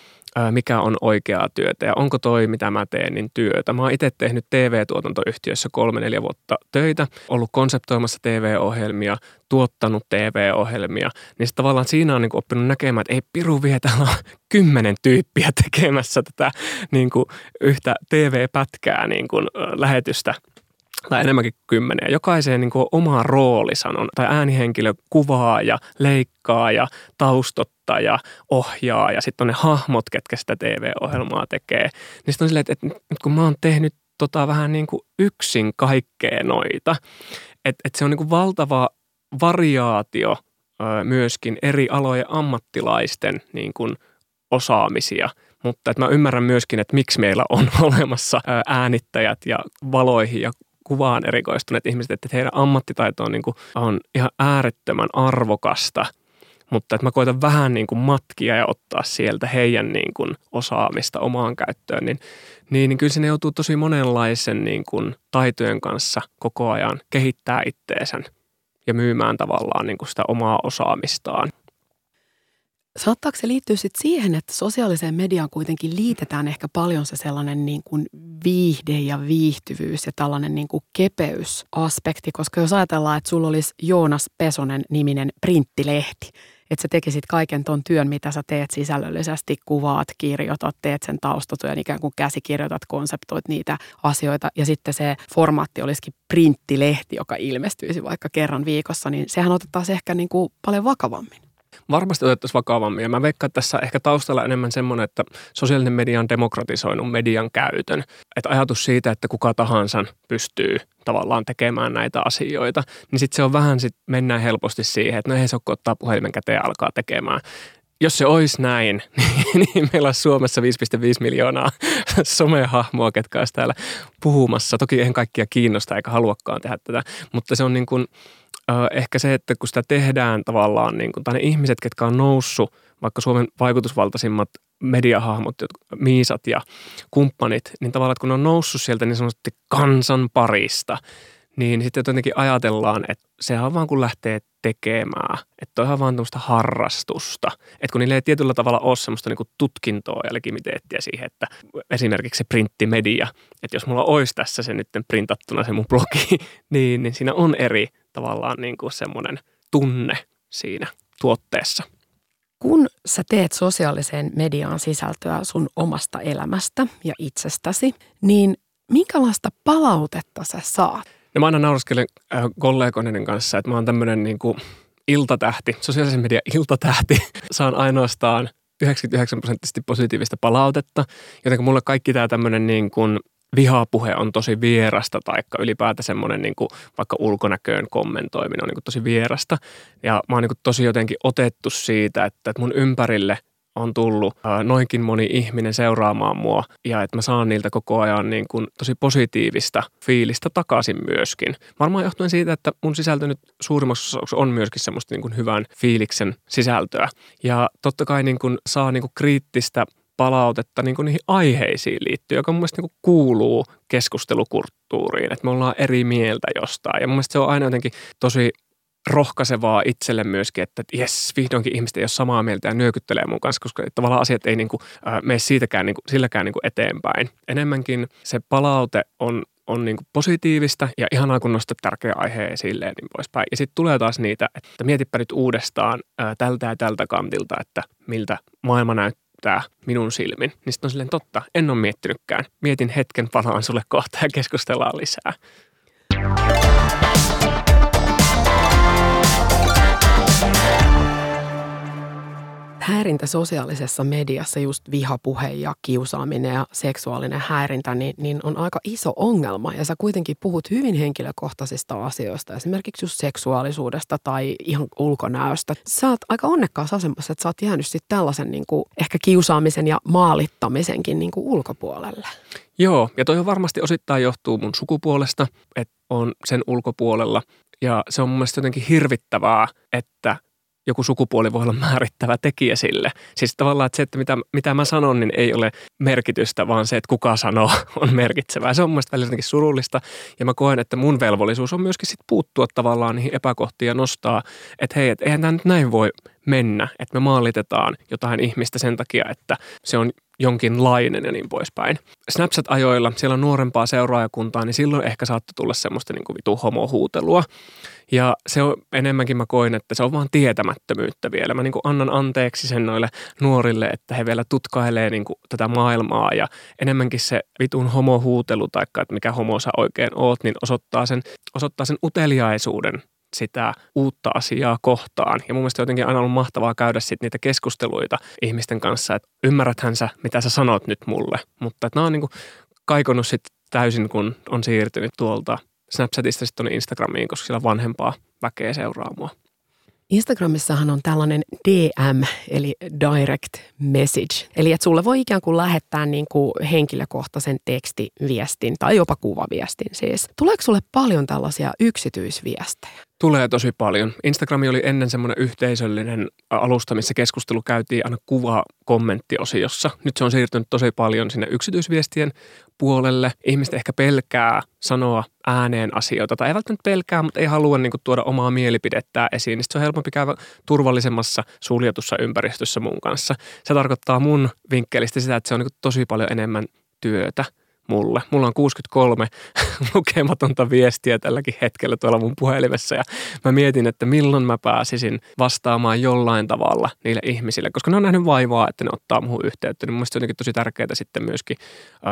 Speaker 2: mikä on oikeaa työtä ja onko toi, mitä mä teen, niin työtä. Mä oon itse tehnyt TV-tuotantoyhtiössä kolme-neljä vuotta töitä, ollut konseptoimassa TV-ohjelmia, tuottanut TV-ohjelmia, niin tavallaan siinä on niin kuin oppinut näkemään, että ei piru vie, on kymmenen tyyppiä tekemässä tätä niin kuin yhtä TV-pätkää niin kuin, lähetystä tai enemmänkin kuin kymmeniä. Jokaiseen niin kuin oma rooli sanon, tai äänihenkilö kuvaa ja leikkaa ja taustottaa ja ohjaa ja sitten on ne hahmot, ketkä sitä TV-ohjelmaa tekee. Niin sitten on silleen, että, että kun mä oon tehnyt tota vähän niin kuin yksin kaikkea noita, että, että se on niin kuin valtava variaatio myöskin eri alojen ammattilaisten niin kuin osaamisia – mutta että mä ymmärrän myöskin, että miksi meillä on olemassa äänittäjät ja valoihin ja kuvaan erikoistuneet ihmiset, että heidän ammattitaito on, niin kuin, on ihan äärettömän arvokasta, mutta että mä koitan vähän niin kuin matkia ja ottaa sieltä heidän niin kuin osaamista omaan käyttöön, niin, niin, niin kyllä sinne joutuu tosi monenlaisen niin kuin taitojen kanssa koko ajan kehittää itteensä ja myymään tavallaan niin kuin sitä omaa osaamistaan.
Speaker 3: Saattaako se liittyä sit siihen, että sosiaaliseen mediaan kuitenkin liitetään ehkä paljon se sellainen niin kuin viihde ja viihtyvyys ja tällainen niin kuin kepeysaspekti, koska jos ajatellaan, että sulla olisi Joonas Pesonen niminen printtilehti, että sä tekisit kaiken ton työn, mitä sä teet sisällöllisesti, kuvaat, kirjoitat, teet sen taustatyön, ikään kuin käsikirjoitat, konseptoit niitä asioita ja sitten se formaatti olisikin printtilehti, joka ilmestyisi vaikka kerran viikossa, niin sehän otettaisiin ehkä niin kuin paljon vakavammin
Speaker 2: varmasti otettaisiin vakavammin. Ja mä veikkaan, että tässä ehkä taustalla enemmän semmoinen, että sosiaalinen media on demokratisoinut median käytön. Että ajatus siitä, että kuka tahansa pystyy tavallaan tekemään näitä asioita, niin sitten se on vähän, sit mennään helposti siihen, että no ei se ole, ottaa puhelimen käteen ja alkaa tekemään jos se olisi näin, niin meillä olisi Suomessa 5,5 miljoonaa somehahmoa, ketkä olisi täällä puhumassa. Toki eihän kaikkia kiinnosta eikä haluakaan tehdä tätä, mutta se on niin kuin, ehkä se, että kun sitä tehdään tavallaan, niin kuin, tai ne ihmiset, ketkä on noussut, vaikka Suomen vaikutusvaltaisimmat mediahahmot, Miisat ja kumppanit, niin tavallaan, että kun ne on noussut sieltä niin sanotusti kansan parista, niin sitten jotenkin ajatellaan, että sehän on vaan kun lähtee tekemään, että on vaan tämmöistä harrastusta. Että kun niillä ei tietyllä tavalla ole semmoista niin tutkintoa ja legitimiteettiä siihen, että esimerkiksi se printtimedia, että jos mulla olisi tässä se nyt printattuna se mun blogi, niin, niin siinä on eri tavallaan niin kuin semmoinen tunne siinä tuotteessa.
Speaker 3: Kun sä teet sosiaaliseen mediaan sisältöä sun omasta elämästä ja itsestäsi, niin minkälaista palautetta sä saat?
Speaker 2: No mä aina nauraskelen äh, kollegoiden kanssa, että mä oon tämmöinen niin kuin iltatähti, sosiaalisen median iltatähti. Saan ainoastaan 99 prosenttisesti positiivista palautetta, joten mulle kaikki tämä tämmöinen niin kuin vihapuhe on tosi vierasta, tai ylipäätään semmoinen niin kuin vaikka ulkonäköön kommentoiminen on niin kuin tosi vierasta. Ja mä oon niin kuin tosi jotenkin otettu siitä, että mun ympärille on tullut noinkin moni ihminen seuraamaan mua ja että mä saan niiltä koko ajan niin kuin tosi positiivista fiilistä takaisin myöskin. Varmaan johtuen siitä, että mun sisältö nyt suurimmassa on myöskin semmoista niin kuin hyvän fiiliksen sisältöä. Ja totta kai niin kuin saa niin kuin kriittistä palautetta niin kuin niihin aiheisiin liittyen, joka mun mielestä niin kuin kuuluu keskustelukulttuuriin, että me ollaan eri mieltä jostain. Ja mun mielestä se on aina jotenkin tosi rohkaisevaa itselle myöskin, että jes, vihdoinkin ihmiset ei ole samaa mieltä ja nyökyttelee mun kanssa, koska tavallaan asiat ei niin kuin, äh, mene siitäkään niin kuin, silläkään niin kuin eteenpäin. Enemmänkin se palaute on on niin positiivista ja ihanaa, kun nostat tärkeä aihe esille ja niin poispäin. Ja sitten tulee taas niitä, että mietipä nyt uudestaan ää, tältä ja tältä kantilta, että miltä maailma näyttää minun silmin. Niin sitten on silleen totta, en ole miettinytkään. Mietin hetken, palaan sulle kohta ja keskustellaan lisää.
Speaker 3: Häirintä sosiaalisessa mediassa, just vihapuhe ja kiusaaminen ja seksuaalinen häirintä, niin, niin on aika iso ongelma. Ja sä kuitenkin puhut hyvin henkilökohtaisista asioista, esimerkiksi just seksuaalisuudesta tai ihan ulkonäöstä. Sä oot aika onnekkaassa asemassa, että sä oot jäänyt sitten tällaisen niin kuin, ehkä kiusaamisen ja maalittamisenkin niin kuin ulkopuolelle.
Speaker 2: Joo, ja toi on varmasti osittain johtuu mun sukupuolesta, että on sen ulkopuolella. Ja se on mun mielestä jotenkin hirvittävää, että joku sukupuoli voi olla määrittävä tekijä sille. Siis tavallaan, että se, että mitä, mitä mä sanon, niin ei ole merkitystä, vaan se, että kuka sanoo, on merkitsevää. Se on mun jotenkin surullista. Ja mä koen, että mun velvollisuus on myöskin sit puuttua tavallaan niihin epäkohtiin ja nostaa, että hei, että eihän tämä nyt näin voi mennä, että me maalitetaan jotain ihmistä sen takia, että se on jonkinlainen ja niin poispäin. Snapchat-ajoilla, siellä on nuorempaa seuraajakuntaa, niin silloin ehkä saattoi tulla semmoista niin kuin vitu homohuutelua. Ja se on enemmänkin mä koin, että se on vaan tietämättömyyttä vielä. Mä niin kuin annan anteeksi sen noille nuorille, että he vielä tutkailee niin kuin tätä maailmaa ja enemmänkin se vitun homohuutelu tai että mikä homo sä oikein oot, niin osoittaa sen, osoittaa sen uteliaisuuden sitä uutta asiaa kohtaan. Ja mun mielestä jotenkin aina ollut mahtavaa käydä sitten niitä keskusteluita ihmisten kanssa, että ymmärräthän sä, mitä sä sanot nyt mulle. Mutta että nämä on niin kaikonut sitten täysin, kun on siirtynyt tuolta Snapchatista sitten tuonne Instagramiin, koska siellä vanhempaa väkeä seuraa mua.
Speaker 3: Instagramissahan on tällainen DM, eli direct message. Eli että sulle voi ikään kuin lähettää niin kuin henkilökohtaisen tekstiviestin tai jopa kuvaviestin siis. Tuleeko sulle paljon tällaisia yksityisviestejä?
Speaker 2: Tulee tosi paljon. Instagrami oli ennen semmoinen yhteisöllinen alusta, missä keskustelu käytiin aina kuva kommenttiosiossa. Nyt se on siirtynyt tosi paljon sinne yksityisviestien puolelle. Ihmiset ehkä pelkää sanoa ääneen asioita, tai ei välttämättä pelkää, mutta ei halua niin kuin, tuoda omaa mielipidettään esiin. Niin se on helpompi käydä turvallisemmassa suljetussa ympäristössä mun kanssa. Se tarkoittaa mun vinkkelistä sitä, että se on niin kuin, tosi paljon enemmän työtä mulle. Mulla on 63 lukematonta viestiä tälläkin hetkellä tuolla mun puhelimessa ja mä mietin, että milloin mä pääsisin vastaamaan jollain tavalla niille ihmisille, koska ne on nähnyt vaivaa, että ne ottaa muuhun yhteyttä, niin mun mielestä jotenkin tosi tärkeää sitten myöskin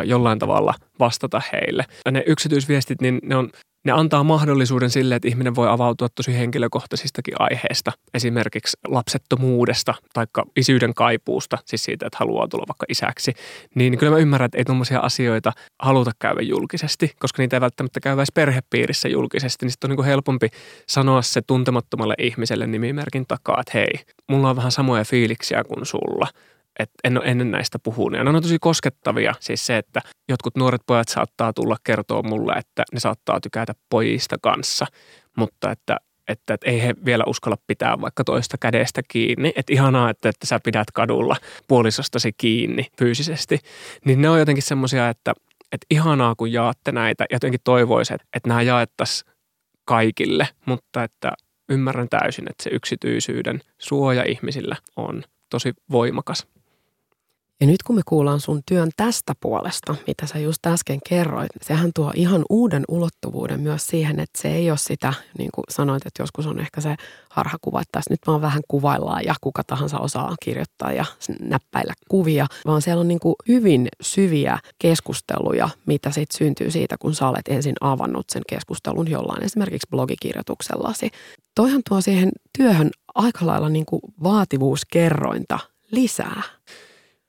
Speaker 2: jollain tavalla vastata heille. Ja ne yksityisviestit, niin ne on ne antaa mahdollisuuden sille, että ihminen voi avautua tosi henkilökohtaisistakin aiheista, esimerkiksi lapsettomuudesta tai isyyden kaipuusta, siis siitä, että haluaa tulla vaikka isäksi. Niin kyllä mä ymmärrän, että ei tuommoisia asioita haluta käydä julkisesti, koska niitä ei välttämättä käy edes perhepiirissä julkisesti, niin sitten on niin helpompi sanoa se tuntemattomalle ihmiselle nimimerkin takaa, että hei, mulla on vähän samoja fiiliksiä kuin sulla että en ole ennen näistä puhunut. Ja ne on tosi koskettavia. Siis se, että jotkut nuoret pojat saattaa tulla kertoa mulle, että ne saattaa tykätä pojista kanssa, mutta että että, että ei he vielä uskalla pitää vaikka toista kädestä kiinni. Että ihanaa, että, että sä pidät kadulla puolisostasi kiinni fyysisesti. Niin ne on jotenkin semmoisia, että, että ihanaa kun jaatte näitä. Jotenkin toivoisin, että, että nämä jaettaisiin kaikille. Mutta että ymmärrän täysin, että se yksityisyyden suoja ihmisillä on tosi voimakas.
Speaker 3: Ja nyt kun me kuullaan sun työn tästä puolesta, mitä sä just äsken kerroit, sehän tuo ihan uuden ulottuvuuden myös siihen, että se ei ole sitä, niin kuin sanoit, että joskus on ehkä se harhakuva, että tässä nyt vaan vähän kuvaillaan ja kuka tahansa osaa kirjoittaa ja näppäillä kuvia, vaan siellä on niin kuin hyvin syviä keskusteluja, mitä sitten syntyy siitä, kun sä olet ensin avannut sen keskustelun jollain esimerkiksi blogikirjoituksellasi. Toihan tuo siihen työhön aika lailla niin kuin vaativuuskerrointa lisää.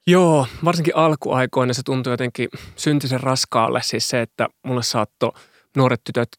Speaker 2: Joo, varsinkin alkuaikoina se tuntui jotenkin syntisen raskaalle. Siis se, että mulle saattoi nuoret tytöt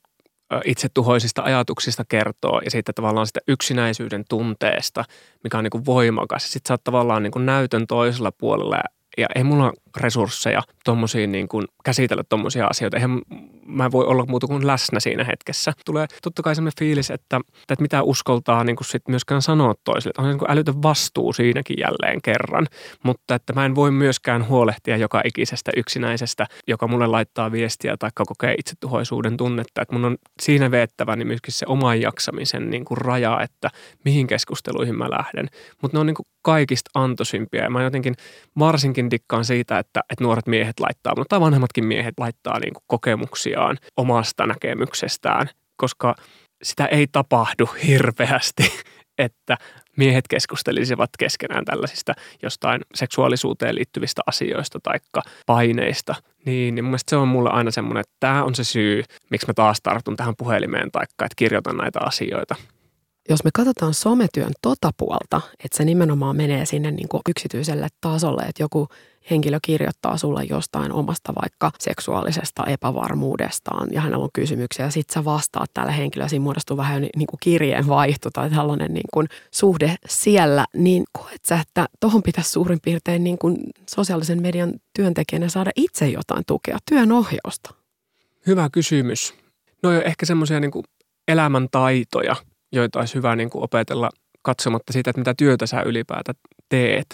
Speaker 2: itsetuhoisista ajatuksista kertoo ja siitä tavallaan sitä yksinäisyyden tunteesta, mikä on niin kuin voimakas. Sitten sä oot tavallaan niin kuin näytön toisella puolella ja ei mulla resursseja tommosiin niin kuin käsitellä tommosia asioita. Eihän mä voi olla muuta kuin läsnä siinä hetkessä. Tulee totta kai sellainen fiilis, että, että mitä uskoltaa niin kuin sit myöskään sanoa toisille. On niin kuin älytön vastuu siinäkin jälleen kerran. Mutta että mä en voi myöskään huolehtia joka ikisestä yksinäisestä, joka mulle laittaa viestiä tai kokee itsetuhoisuuden tunnetta. Että mun on siinä veettävä niin myöskin se oman jaksamisen niin kuin raja, että mihin keskusteluihin mä lähden. Mutta ne on niin kuin kaikista antosimpia ja mä jotenkin varsinkin dikkaan siitä, että, että nuoret miehet laittaa, mutta vanhemmatkin miehet laittaa niin kuin kokemuksiaan omasta näkemyksestään, koska sitä ei tapahdu hirveästi, että miehet keskustelisivat keskenään tällaisista jostain seksuaalisuuteen liittyvistä asioista tai paineista. Niin, niin mun mielestä se on mulle aina semmoinen, että tämä on se syy, miksi mä taas tartun tähän puhelimeen tai että kirjoitan näitä asioita.
Speaker 3: Jos me katsotaan sometyön tota puolta, että se nimenomaan menee sinne niin kuin yksityiselle tasolle, että joku henkilö kirjoittaa sulle jostain omasta vaikka seksuaalisesta epävarmuudestaan ja hänellä on kysymyksiä ja sitten sä vastaat tällä henkilöllä, siinä muodostuu vähän niin kuin kirjeenvaihto tai tällainen niin kuin suhde siellä, niin koet sä, että tuohon pitäisi suurin piirtein niin kuin sosiaalisen median työntekijänä saada itse jotain tukea, työnohjausta?
Speaker 2: Hyvä kysymys. No on ehkä semmoisia niin elämäntaitoja, joita olisi hyvä niin kuin opetella katsomatta siitä, että mitä työtä sä ylipäätä teet.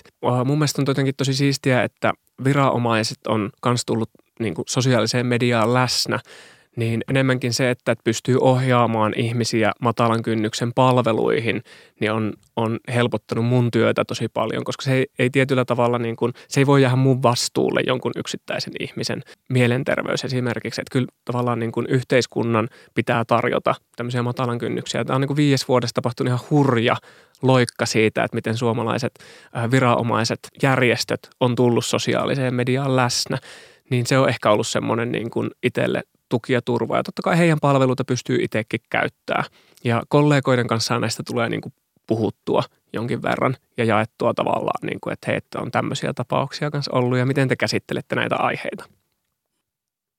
Speaker 2: Mun mielestä on jotenkin tosi siistiä, että viranomaiset on myös tullut niin kuin sosiaaliseen mediaan läsnä niin enemmänkin se, että pystyy ohjaamaan ihmisiä matalan kynnyksen palveluihin, niin on, on helpottanut mun työtä tosi paljon, koska se ei, ei tietyllä tavalla, niin kuin, se ei voi jäädä mun vastuulle jonkun yksittäisen ihmisen mielenterveys esimerkiksi. Että kyllä tavallaan niin kuin yhteiskunnan pitää tarjota tämmöisiä matalan kynnyksiä. Tämä on niin kuin viides vuodessa tapahtunut ihan hurja loikka siitä, että miten suomalaiset viranomaiset, järjestöt on tullut sosiaaliseen mediaan läsnä niin se on ehkä ollut semmoinen niin kuin itselle tuki ja turva. Ja totta kai heidän palveluita pystyy itsekin käyttää. Ja kollegoiden kanssa näistä tulee niin kuin puhuttua jonkin verran ja jaettua tavallaan, niin kuin, että hei, että on tämmöisiä tapauksia kanssa ollut ja miten te käsittelette näitä aiheita.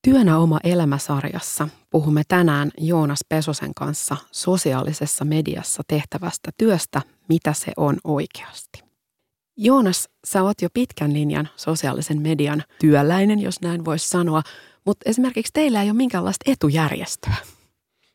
Speaker 3: Työnä oma elämäsarjassa puhumme tänään Joonas Pesosen kanssa sosiaalisessa mediassa tehtävästä työstä, mitä se on oikeasti. Joonas, sä oot jo pitkän linjan sosiaalisen median työläinen, jos näin voisi sanoa, mutta esimerkiksi teillä ei ole minkäänlaista etujärjestöä.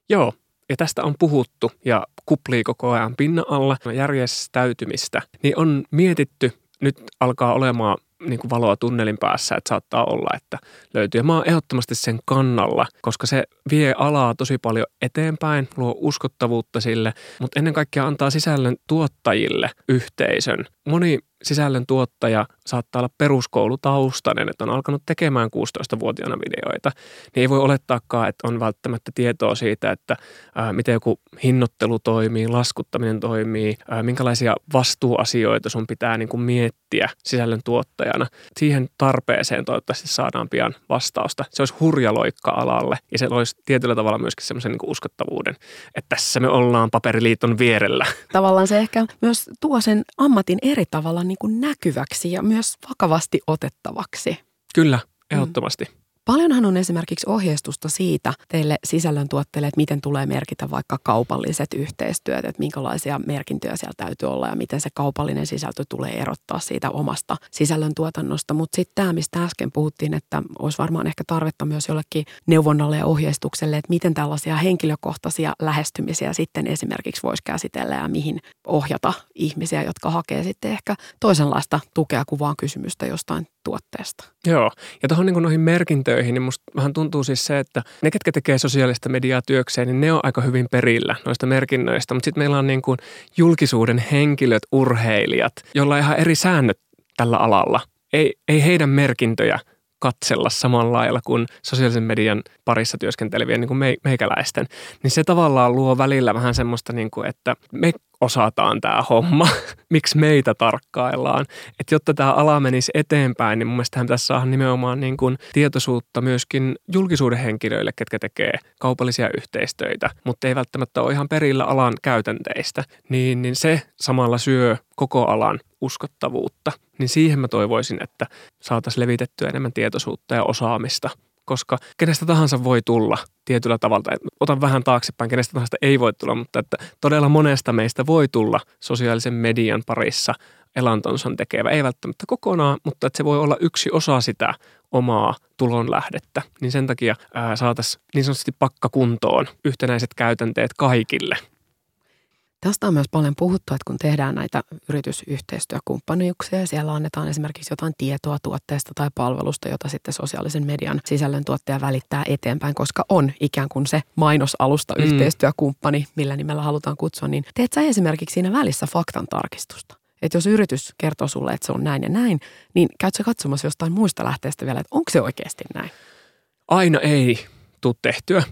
Speaker 2: Joo, ja tästä on puhuttu ja kuplii koko ajan pinnan alla järjestäytymistä, niin on mietitty, nyt alkaa olemaan niin kuin valoa tunnelin päässä, että saattaa olla, että löytyy. Ja mä oon ehdottomasti sen kannalla, koska se vie alaa tosi paljon eteenpäin, luo uskottavuutta sille, mutta ennen kaikkea antaa sisällön tuottajille yhteisön. Moni sisällön tuottaja saattaa olla peruskoulutaustainen, että on alkanut tekemään 16-vuotiaana videoita, niin ei voi olettaakaan, että on välttämättä tietoa siitä, että ää, miten joku hinnoittelu toimii, laskuttaminen toimii, ää, minkälaisia vastuuasioita sun pitää niin kuin miettiä sisällön tuottajana. Siihen tarpeeseen toivottavasti saadaan pian vastausta. Se olisi hurja loikka alalle ja se olisi tietyllä tavalla myöskin semmoisen niin uskottavuuden, että tässä me ollaan paperiliiton vierellä.
Speaker 3: Tavallaan se ehkä myös tuo sen ammatin eri tavalla niin kuin näkyväksi ja myös vakavasti otettavaksi.
Speaker 2: Kyllä, ehdottomasti. Mm.
Speaker 3: Paljonhan on esimerkiksi ohjeistusta siitä teille sisällöntuotteille, että miten tulee merkitä vaikka kaupalliset yhteistyöt, että minkälaisia merkintöjä siellä täytyy olla ja miten se kaupallinen sisältö tulee erottaa siitä omasta sisällöntuotannosta. Mutta sitten tämä, mistä äsken puhuttiin, että olisi varmaan ehkä tarvetta myös jollekin neuvonnalle ja ohjeistukselle, että miten tällaisia henkilökohtaisia lähestymisiä sitten esimerkiksi voisi käsitellä ja mihin ohjata ihmisiä, jotka hakee sitten ehkä toisenlaista tukea kuin vaan kysymystä jostain tuotteesta.
Speaker 2: Joo, ja tuohon niin noihin merkintöihin, niin musta vähän tuntuu siis se, että ne, ketkä tekee sosiaalista mediaa työkseen, niin ne on aika hyvin perillä noista merkinnöistä. Mutta sitten meillä on niin kuin julkisuuden henkilöt, urheilijat, joilla on ihan eri säännöt tällä alalla. Ei, ei heidän merkintöjä katsella samalla lailla kuin sosiaalisen median parissa työskentelevien niin kuin meikäläisten, niin se tavallaan luo välillä vähän semmoista, niin kuin, että me osataan tämä homma, miksi meitä tarkkaillaan. Että jotta tämä ala menisi eteenpäin, niin mun mielestä pitäisi saada nimenomaan niin kuin tietoisuutta myöskin julkisuuden henkilöille, ketkä tekee kaupallisia yhteistöitä, mutta ei välttämättä ole ihan perillä alan käytänteistä, niin, niin se samalla syö koko alan uskottavuutta. Niin siihen mä toivoisin, että saataisiin levitettyä enemmän tietoisuutta ja osaamista koska kenestä tahansa voi tulla tietyllä tavalla. Otan vähän taaksepäin, kenestä tahansa ei voi tulla, mutta että todella monesta meistä voi tulla sosiaalisen median parissa elantonsa tekevä. Ei välttämättä kokonaan, mutta että se voi olla yksi osa sitä omaa tulonlähdettä. Niin sen takia saataisiin niin sanotusti pakkakuntoon yhtenäiset käytänteet kaikille –
Speaker 3: Tästä on myös paljon puhuttu, että kun tehdään näitä yritysyhteistyökumppanuuksia ja siellä annetaan esimerkiksi jotain tietoa tuotteesta tai palvelusta, jota sitten sosiaalisen median sisällön tuottaja välittää eteenpäin, koska on ikään kuin se mainosalusta mm. yhteistyökumppani, millä nimellä halutaan kutsua, niin teet sä esimerkiksi siinä välissä faktan tarkistusta? Että jos yritys kertoo sulle, että se on näin ja näin, niin käyt sä katsomassa jostain muista lähteestä vielä, että onko se oikeasti näin?
Speaker 2: Aina ei tule tehtyä.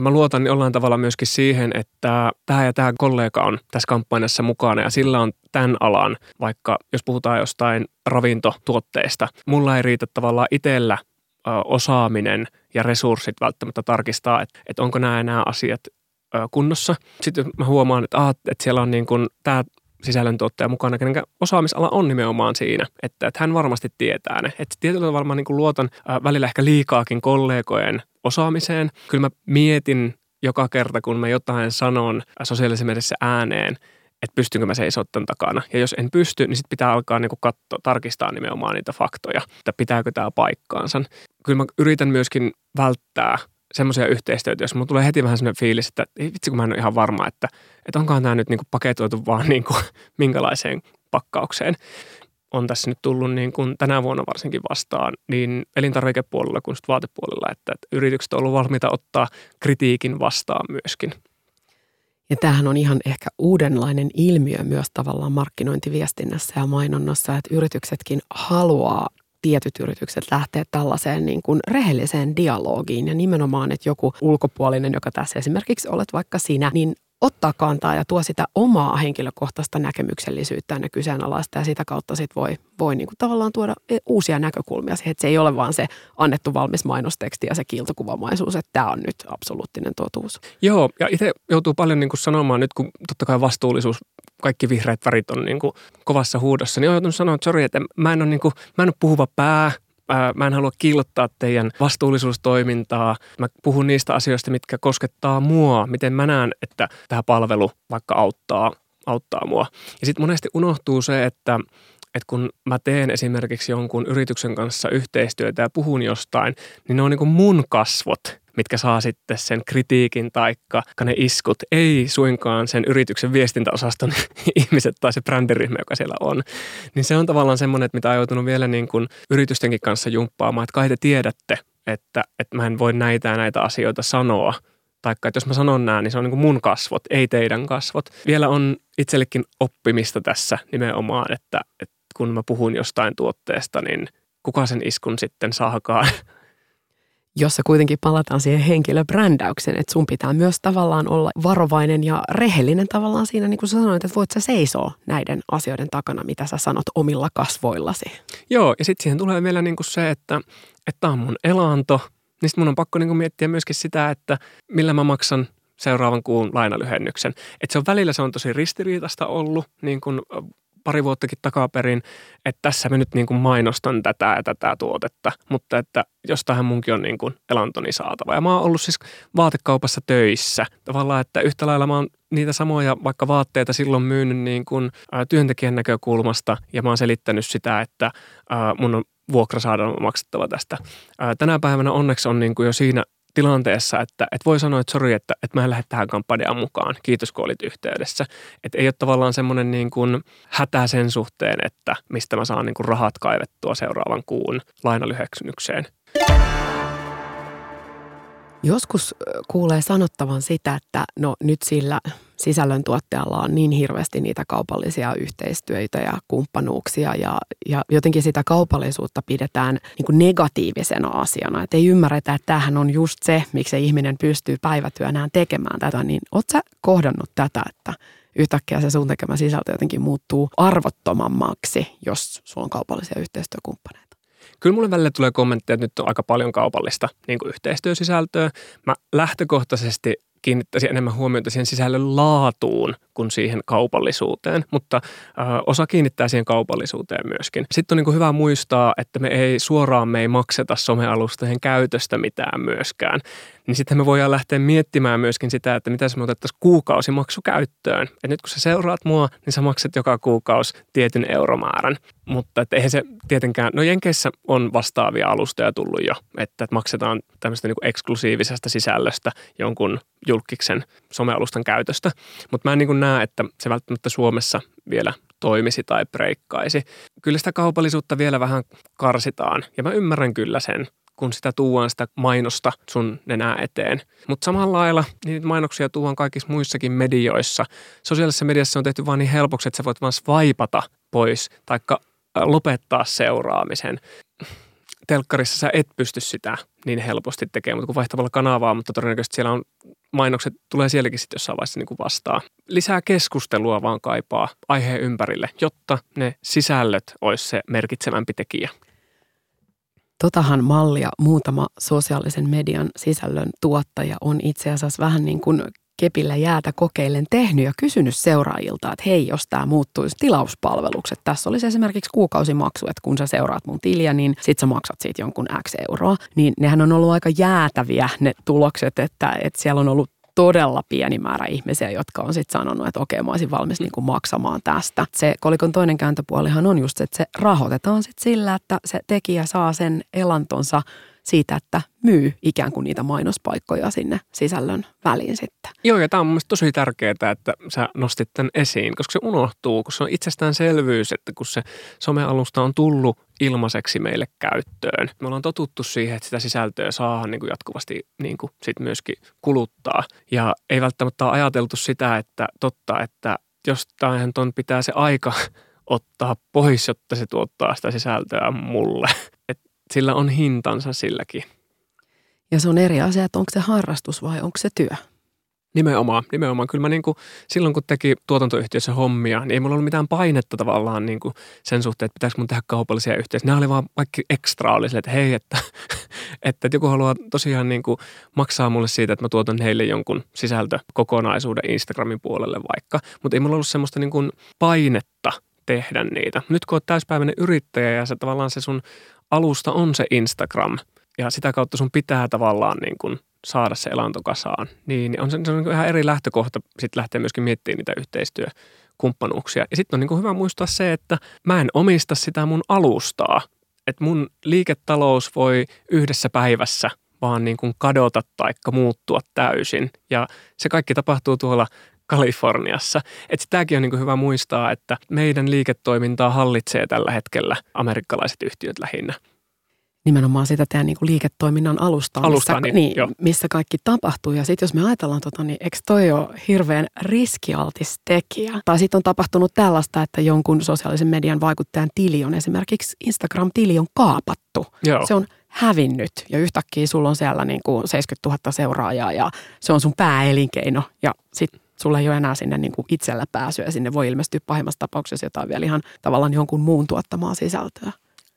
Speaker 2: Mä luotan jollain tavalla myöskin siihen, että tämä ja tämä kollega on tässä kampanjassa mukana ja sillä on tämän alan, vaikka jos puhutaan jostain ravintotuotteesta, mulla ei riitä tavallaan itsellä osaaminen ja resurssit välttämättä tarkistaa, että, että onko nämä nämä asiat kunnossa. Sitten mä huomaan, että, ah, että siellä on niin kuin tämä sisällöntuottaja mukana, kenen osaamisala on nimenomaan siinä, että, että hän varmasti tietää ne. Että tietyllä tavalla mä niin kuin luotan äh, välillä ehkä liikaakin kollegojen osaamiseen. Kyllä mä mietin joka kerta, kun mä jotain sanon sosiaalisessa mielessä ääneen, että pystynkö mä seisoo tämän takana. Ja jos en pysty, niin sitten pitää alkaa niin katsoa, tarkistaa nimenomaan niitä faktoja, että pitääkö tämä paikkaansa. Kyllä mä yritän myöskin välttää semmoisia yhteistyötä, jos mulla tulee heti vähän semmoinen fiilis, että ei vitsi kun mä en ole ihan varma, että, että onkohan tämä nyt niin kuin paketoitu vaan niin kuin, minkälaiseen pakkaukseen. On tässä nyt tullut niin kuin tänä vuonna varsinkin vastaan niin elintarvikepuolella kuin vaatepuolella, että, että yritykset on ollut valmiita ottaa kritiikin vastaan myöskin.
Speaker 3: Ja tämähän on ihan ehkä uudenlainen ilmiö myös tavallaan markkinointiviestinnässä ja mainonnassa, että yrityksetkin haluaa tietyt yritykset lähtee tällaiseen niin kuin rehelliseen dialogiin ja nimenomaan, että joku ulkopuolinen, joka tässä esimerkiksi olet vaikka sinä, niin ottaa kantaa ja tuo sitä omaa henkilökohtaista näkemyksellisyyttä ja kyseenalaista ja sitä kautta sit voi, voi niin kuin tavallaan tuoda e, uusia näkökulmia siihen, että se ei ole vaan se annettu valmis mainosteksti ja se kiiltokuvamaisuus, että tämä on nyt absoluuttinen totuus.
Speaker 2: Joo, ja itse joutuu paljon niin kuin sanomaan nyt, kun totta kai vastuullisuus, kaikki vihreät värit on niin kuin kovassa huudossa, niin on joutunut sanoa, että sorry, että mä en ole, niin kuin, mä en ole puhuva pää, mä en halua kiillottaa teidän vastuullisuustoimintaa. Mä puhun niistä asioista, mitkä koskettaa mua, miten mä näen, että tämä palvelu vaikka auttaa, auttaa mua. Ja sitten monesti unohtuu se, että että kun mä teen esimerkiksi jonkun yrityksen kanssa yhteistyötä ja puhun jostain, niin ne on niin kuin mun kasvot mitkä saa sitten sen kritiikin taikka ne iskut, ei suinkaan sen yrityksen viestintäosaston ihmiset tai se brändiryhmä, joka siellä on. Niin se on tavallaan semmoinen, että mitä on joutunut vielä niin kuin yritystenkin kanssa jumppaamaan, että kai te tiedätte, että, että mä en voi näitä ja näitä asioita sanoa. Taikka, että jos mä sanon nämä, niin se on niin kuin mun kasvot, ei teidän kasvot. Vielä on itsellekin oppimista tässä nimenomaan, että, että kun mä puhun jostain tuotteesta, niin kuka sen iskun sitten saakaan
Speaker 3: jossa kuitenkin palataan siihen henkilöbrändäykseen, että sun pitää myös tavallaan olla varovainen ja rehellinen tavallaan siinä, niin kuin sä sanoit, että voit sä seisoo näiden asioiden takana, mitä sä sanot omilla kasvoillasi.
Speaker 2: Joo, ja sitten siihen tulee vielä niin kuin se, että tämä on mun elanto, niin sitten mun on pakko niin kuin miettiä myöskin sitä, että millä mä maksan seuraavan kuun lainalyhennyksen. Että se on välillä se on tosi ristiriitasta ollut, niin kuin pari vuottakin takaperin, että tässä mä nyt niin kuin mainostan tätä ja tätä tuotetta, mutta että jostain munkin on niin kuin elantoni saatava. Ja mä oon ollut siis vaatekaupassa töissä. Tavallaan, että yhtä lailla mä oon niitä samoja vaikka vaatteita silloin myynyt niin kuin, työntekijän näkökulmasta ja mä oon selittänyt sitä, että mun on vuokra saada maksettava tästä. Tänä päivänä onneksi on niin kuin jo siinä tilanteessa, että, että voi sanoa, että sori, että, että mä en lähde tähän kampanjaan mukaan. Kiitos, kun olit yhteydessä. Että ei ole tavallaan semmoinen niin kuin hätä sen suhteen, että mistä mä saan niin kuin rahat kaivettua seuraavan kuun lainalyheksynykseen.
Speaker 3: Joskus kuulee sanottavan sitä, että no nyt sillä sisällöntuottajalla on niin hirveästi niitä kaupallisia yhteistyöitä ja kumppanuuksia ja, ja jotenkin sitä kaupallisuutta pidetään niin kuin negatiivisena asiana. Että ei ymmärretä, että tämähän on just se, miksi se ihminen pystyy päivätyönään tekemään tätä. Niin oot sä kohdannut tätä, että yhtäkkiä se sun tekemä sisältö jotenkin muuttuu arvottomammaksi, jos sulla on kaupallisia yhteistyökumppaneita?
Speaker 2: Kyllä mulle välillä tulee kommentteja, että nyt on aika paljon kaupallista niin yhteistyösisältöä. Mä lähtökohtaisesti kiinnittäisi enemmän huomiota siihen sisällön laatuun kuin siihen kaupallisuuteen, mutta ö, osa kiinnittää siihen kaupallisuuteen myöskin. Sitten on niin hyvä muistaa, että me ei suoraan me ei makseta somealustojen käytöstä mitään myöskään niin sitten me voidaan lähteä miettimään myöskin sitä, että mitä me otettaisiin kuukausimaksu käyttöön. Et nyt kun sä seuraat mua, niin sä maksat joka kuukausi tietyn euromäärän. Mutta että eihän se tietenkään, no Jenkeissä on vastaavia alustoja tullut jo, että maksetaan tämmöistä niin eksklusiivisesta sisällöstä jonkun julkiksen somealustan käytöstä. Mutta mä en niin näe, että se välttämättä Suomessa vielä toimisi tai breikkaisi. Kyllä sitä kaupallisuutta vielä vähän karsitaan ja mä ymmärrän kyllä sen, kun sitä tuuaan sitä mainosta sun nenää eteen. Mutta samalla lailla niitä mainoksia tuuaan kaikissa muissakin medioissa. Sosiaalisessa mediassa on tehty vaan niin helpoksi, että sä voit vaan swipata pois taikka lopettaa seuraamisen. Telkkarissa sä et pysty sitä niin helposti tekemään, mutta kun vaihtavalla kanavaa, mutta todennäköisesti siellä on mainokset tulee sielläkin sitten jossain vaiheessa niin vastaan. Lisää keskustelua vaan kaipaa aiheen ympärille, jotta ne sisällöt olisi se merkitsevämpi tekijä.
Speaker 3: Totahan mallia muutama sosiaalisen median sisällön tuottaja on itse asiassa vähän niin kuin kepillä jäätä kokeillen tehnyt ja kysynyt seuraajilta, että hei, jos tämä muuttuisi tilauspalvelukset. Tässä olisi esimerkiksi kuukausimaksu, että kun sä seuraat mun tiliä, niin sit sä maksat siitä jonkun X euroa. Niin nehän on ollut aika jäätäviä ne tulokset, että, että siellä on ollut todella pieni määrä ihmisiä, jotka on sitten sanonut, että okei, mä olisin valmis niin kuin maksamaan tästä. Se kolikon toinen kääntöpuolihan on just se, että se rahoitetaan sitten sillä, että se tekijä saa sen elantonsa siitä, että myy ikään kuin niitä mainospaikkoja sinne sisällön väliin sitten.
Speaker 2: Joo, ja tämä on mielestäni tosi tärkeää, että sä nostit tämän esiin, koska se unohtuu, kun se on itsestäänselvyys, että kun se somealusta on tullut ilmaiseksi meille käyttöön. Me ollaan totuttu siihen, että sitä sisältöä saa niin kuin jatkuvasti niin kuin sit myöskin kuluttaa. Ja ei välttämättä ole ajateltu sitä, että totta, että jostain ton pitää se aika ottaa pois, jotta se tuottaa sitä sisältöä mulle. Et sillä on hintansa silläkin.
Speaker 3: Ja se on eri asia, että onko se harrastus vai onko se työ.
Speaker 2: Nimenomaan, nimenomaan. Kyllä mä niin kuin, silloin kun teki tuotantoyhtiössä hommia, niin ei mulla ollut mitään painetta tavallaan niin kuin sen suhteen, että pitäisikö mun tehdä kaupallisia yhteyksiä. Nämä oli vaan vaikka ekstra oli sille, että hei, että, että, että joku haluaa tosiaan niin kuin maksaa mulle siitä, että mä tuotan heille jonkun sisältökokonaisuuden Instagramin puolelle vaikka. Mutta ei mulla ollut semmoista niin kuin painetta tehdä niitä. Nyt kun olet täyspäiväinen yrittäjä ja se tavallaan se sun alusta on se Instagram ja sitä kautta sun pitää tavallaan niin kuin saada se elanto kasaan, niin on se, se on ihan eri lähtökohta sitten lähteä myöskin miettimään niitä yhteistyökumppanuuksia. Ja sitten on niin hyvä muistaa se, että mä en omista sitä mun alustaa. Että mun liiketalous voi yhdessä päivässä vaan niin kuin kadota tai muuttua täysin. Ja se kaikki tapahtuu tuolla Kaliforniassa. Että tämäkin on niin kuin hyvä muistaa, että meidän liiketoimintaa hallitsee tällä hetkellä amerikkalaiset yhtiöt lähinnä
Speaker 3: nimenomaan sitä teidän niin kuin liiketoiminnan alustaa,
Speaker 2: Alustaa,
Speaker 3: missä,
Speaker 2: niin,
Speaker 3: niin, missä kaikki tapahtuu. Ja sitten jos me ajatellaan, tota, niin eikö toi ole hirveän riskialtis tekijä? Tai sitten on tapahtunut tällaista, että jonkun sosiaalisen median vaikuttajan tili on esimerkiksi Instagram-tili on kaapattu.
Speaker 2: Joo.
Speaker 3: Se on hävinnyt ja yhtäkkiä sulla on siellä niin kuin 70 000 seuraajaa ja se on sun pääelinkeino ja sitten sulla ei ole enää sinne niin kuin itsellä pääsyä. Sinne voi ilmestyä pahimmassa tapauksessa jotain vielä ihan tavallaan jonkun muun tuottamaa sisältöä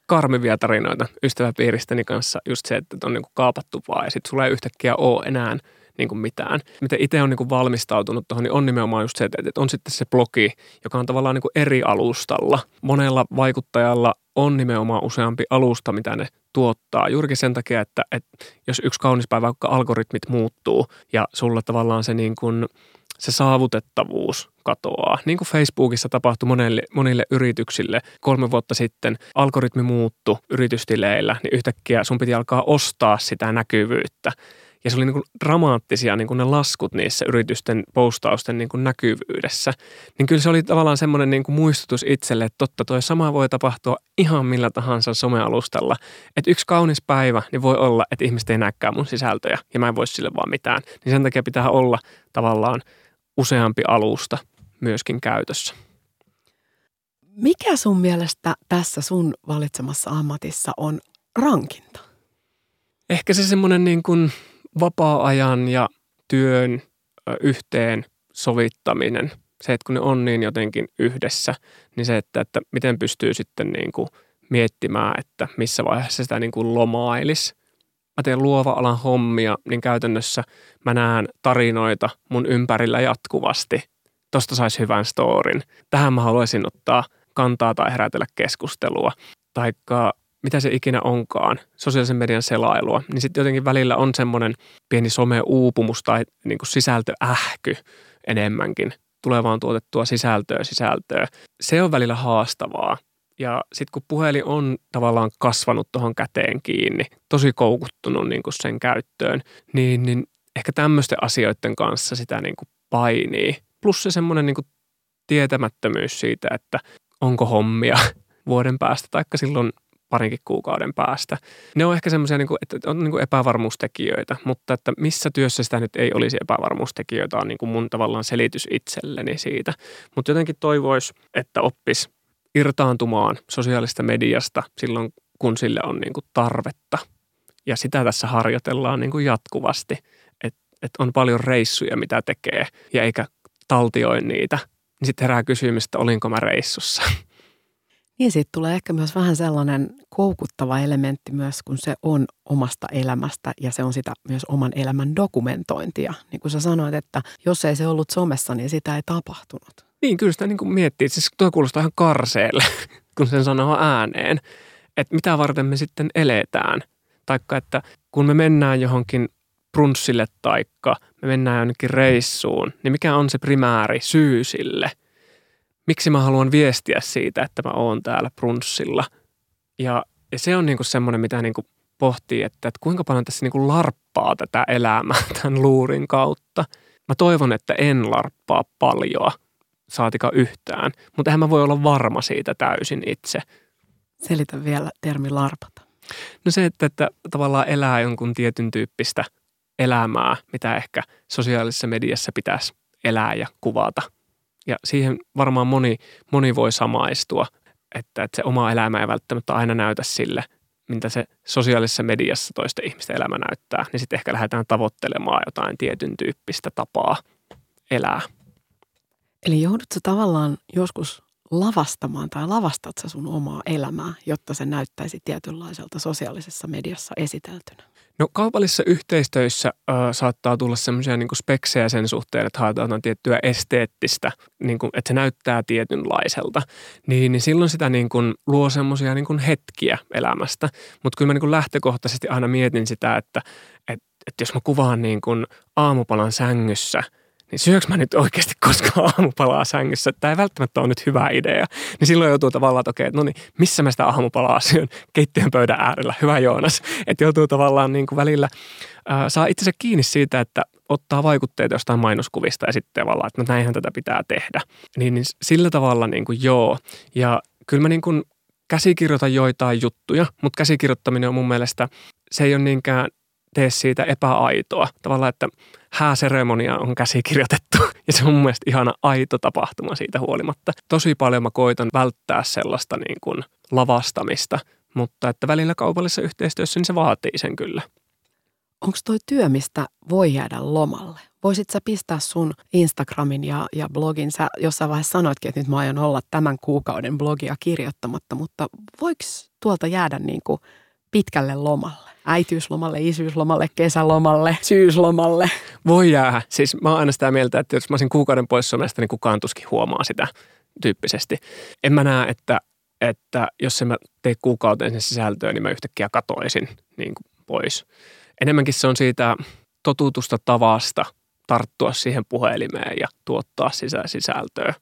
Speaker 2: karmivia tarinoita ystäväpiiristäni kanssa. Just se, että on niin kuin kaapattu vaan ja sitten sulla ei yhtäkkiä ole enää niin kuin mitään. Miten itse on niin kuin valmistautunut tuohon, niin on nimenomaan just se, että on sitten se blogi, joka on tavallaan niin kuin eri alustalla. Monella vaikuttajalla on nimenomaan useampi alusta, mitä ne tuottaa. Juurikin sen takia, että, että jos yksi kaunis päivä vaikka algoritmit muuttuu ja sulla tavallaan se niin kuin – se saavutettavuus katoaa. Niin kuin Facebookissa tapahtui monille, monille yrityksille kolme vuotta sitten, algoritmi muuttu yritystileillä, niin yhtäkkiä sun piti alkaa ostaa sitä näkyvyyttä. Ja se oli niin kuin dramaattisia niin kuin ne laskut niissä yritysten postausten niin kuin näkyvyydessä. Niin kyllä se oli tavallaan semmoinen niin kuin muistutus itselle, että totta toi sama voi tapahtua ihan millä tahansa somealustalla. Että yksi kaunis päivä, niin voi olla, että ihmiset ei näkään mun sisältöjä ja mä en voi sille vaan mitään. Niin sen takia pitää olla tavallaan – useampi alusta myöskin käytössä.
Speaker 3: Mikä sun mielestä tässä sun valitsemassa ammatissa on rankinta?
Speaker 2: Ehkä se semmoinen niin kuin vapaa-ajan ja työn yhteen sovittaminen. Se, että kun ne on niin jotenkin yhdessä, niin se, että, että miten pystyy sitten niin kuin miettimään, että missä vaiheessa sitä niin kuin lomailisi mä teen luova-alan hommia, niin käytännössä mä näen tarinoita mun ympärillä jatkuvasti. Tosta saisi hyvän storin. Tähän mä haluaisin ottaa kantaa tai herätellä keskustelua. Taikka mitä se ikinä onkaan, sosiaalisen median selailua, niin sitten jotenkin välillä on semmoinen pieni some-uupumus tai niin kuin sisältöähky enemmänkin. Tulee vaan tuotettua sisältöä sisältöä. Se on välillä haastavaa. Ja sitten kun puhelin on tavallaan kasvanut tuohon käteen kiinni, tosi koukuttunut niin kuin sen käyttöön, niin, niin ehkä tämmöisten asioiden kanssa sitä niin kuin painii. Plus se semmoinen niin kuin tietämättömyys siitä, että onko hommia vuoden päästä tai silloin parinkin kuukauden päästä. Ne on ehkä semmoisia, niin että on niin kuin epävarmuustekijöitä, mutta että missä työssä sitä nyt ei olisi epävarmuustekijöitä on niin kuin mun tavallaan selitys itselleni siitä. Mutta jotenkin toivoisi, että oppis irtaantumaan sosiaalista mediasta silloin, kun sille on niin kuin tarvetta. Ja sitä tässä harjoitellaan niin kuin jatkuvasti, että et on paljon reissuja, mitä tekee, ja eikä taltioi niitä. Niin sitten herää kysymys, että olinko mä reissussa.
Speaker 3: Niin siitä tulee ehkä myös vähän sellainen koukuttava elementti myös, kun se on omasta elämästä ja se on sitä myös oman elämän dokumentointia. Niin kuin sä sanoit, että jos ei se ollut somessa, niin sitä ei tapahtunut.
Speaker 2: Niin, kyllä sitä niin kuin miettii. Siis tuo kuulostaa ihan karseelle, kun sen sanoo ääneen. Että mitä varten me sitten eletään. Taikka, että kun me mennään johonkin prunssille taikka me mennään jonnekin reissuun, niin mikä on se primääri syy sille? Miksi mä haluan viestiä siitä, että mä oon täällä prunssilla? Ja, ja se on niinku semmoinen, mitä niinku pohtii, että, että kuinka paljon tässä niinku larppaa tätä elämää tämän luurin kautta. Mä toivon, että en larppaa paljon, saatika yhtään, mutta eihän mä voi olla varma siitä täysin itse.
Speaker 3: Selitä vielä termi larpata.
Speaker 2: No se, että, että tavallaan elää jonkun tietyn tyyppistä elämää, mitä ehkä sosiaalisessa mediassa pitäisi elää ja kuvata. Ja siihen varmaan moni, moni voi samaistua, että, että se oma elämä ei välttämättä aina näytä sille, mitä se sosiaalisessa mediassa toisten ihmisten elämä näyttää, niin sitten ehkä lähdetään tavoittelemaan jotain tietyn tyyppistä tapaa elää.
Speaker 3: Eli joudutko tavallaan joskus lavastamaan tai lavastat sä sun omaa elämää, jotta se näyttäisi tietynlaiselta sosiaalisessa mediassa esiteltynä?
Speaker 2: No kaupallisissa yhteistöissä äh, saattaa tulla semmoisia niin speksejä sen suhteen, että haetaan tiettyä esteettistä, niin kuin, että se näyttää tietynlaiselta. Niin, niin silloin sitä niin kuin, luo semmoisia niin hetkiä elämästä. Mutta kyllä mä niin kuin lähtökohtaisesti aina mietin sitä, että, että, että jos mä kuvaan niin kuin aamupalan sängyssä – niin syöks mä nyt oikeasti koskaan aamupalaa sängyssä? Tämä ei välttämättä ole nyt hyvä idea. Niin silloin joutuu tavallaan, että okei, no niin, missä mä sitä aamupalaa syön? Keittiön pöydän äärellä. Hyvä Joonas. Että joutuu tavallaan niin kuin välillä, äh, saa itsensä kiinni siitä, että ottaa vaikutteita jostain mainoskuvista ja sitten tavallaan, että no näinhän tätä pitää tehdä. Niin, niin sillä tavalla niin kuin joo. Ja kyllä mä niin kuin käsikirjoitan joitain juttuja, mutta käsikirjoittaminen on mun mielestä, se ei ole niinkään tee siitä epäaitoa. Tavallaan, että hääseremonia on käsikirjoitettu ja se on mun mielestä ihana aito tapahtuma siitä huolimatta. Tosi paljon mä koitan välttää sellaista niin kuin lavastamista, mutta että välillä kaupallisessa yhteistyössä niin se vaatii sen kyllä.
Speaker 3: Onko toi työ, mistä voi jäädä lomalle? Voisit sä pistää sun Instagramin ja, ja blogin? Sä jossain vaiheessa sanoitkin, että nyt mä aion olla tämän kuukauden blogia kirjoittamatta, mutta voiko tuolta jäädä niin kuin pitkälle lomalle? Äitiyslomalle, isyyslomalle, kesälomalle, syyslomalle.
Speaker 2: Voi jäädä. Siis mä oon aina sitä mieltä, että jos mä olisin kuukauden pois somesta, niin kukaan tuskin huomaa sitä tyyppisesti. En mä näe, että, että jos en mä tee kuukauteen sen sisältöä, niin mä yhtäkkiä katoisin niin kuin pois. Enemmänkin se on siitä totutusta tavasta tarttua siihen puhelimeen ja tuottaa sisä sisältöä,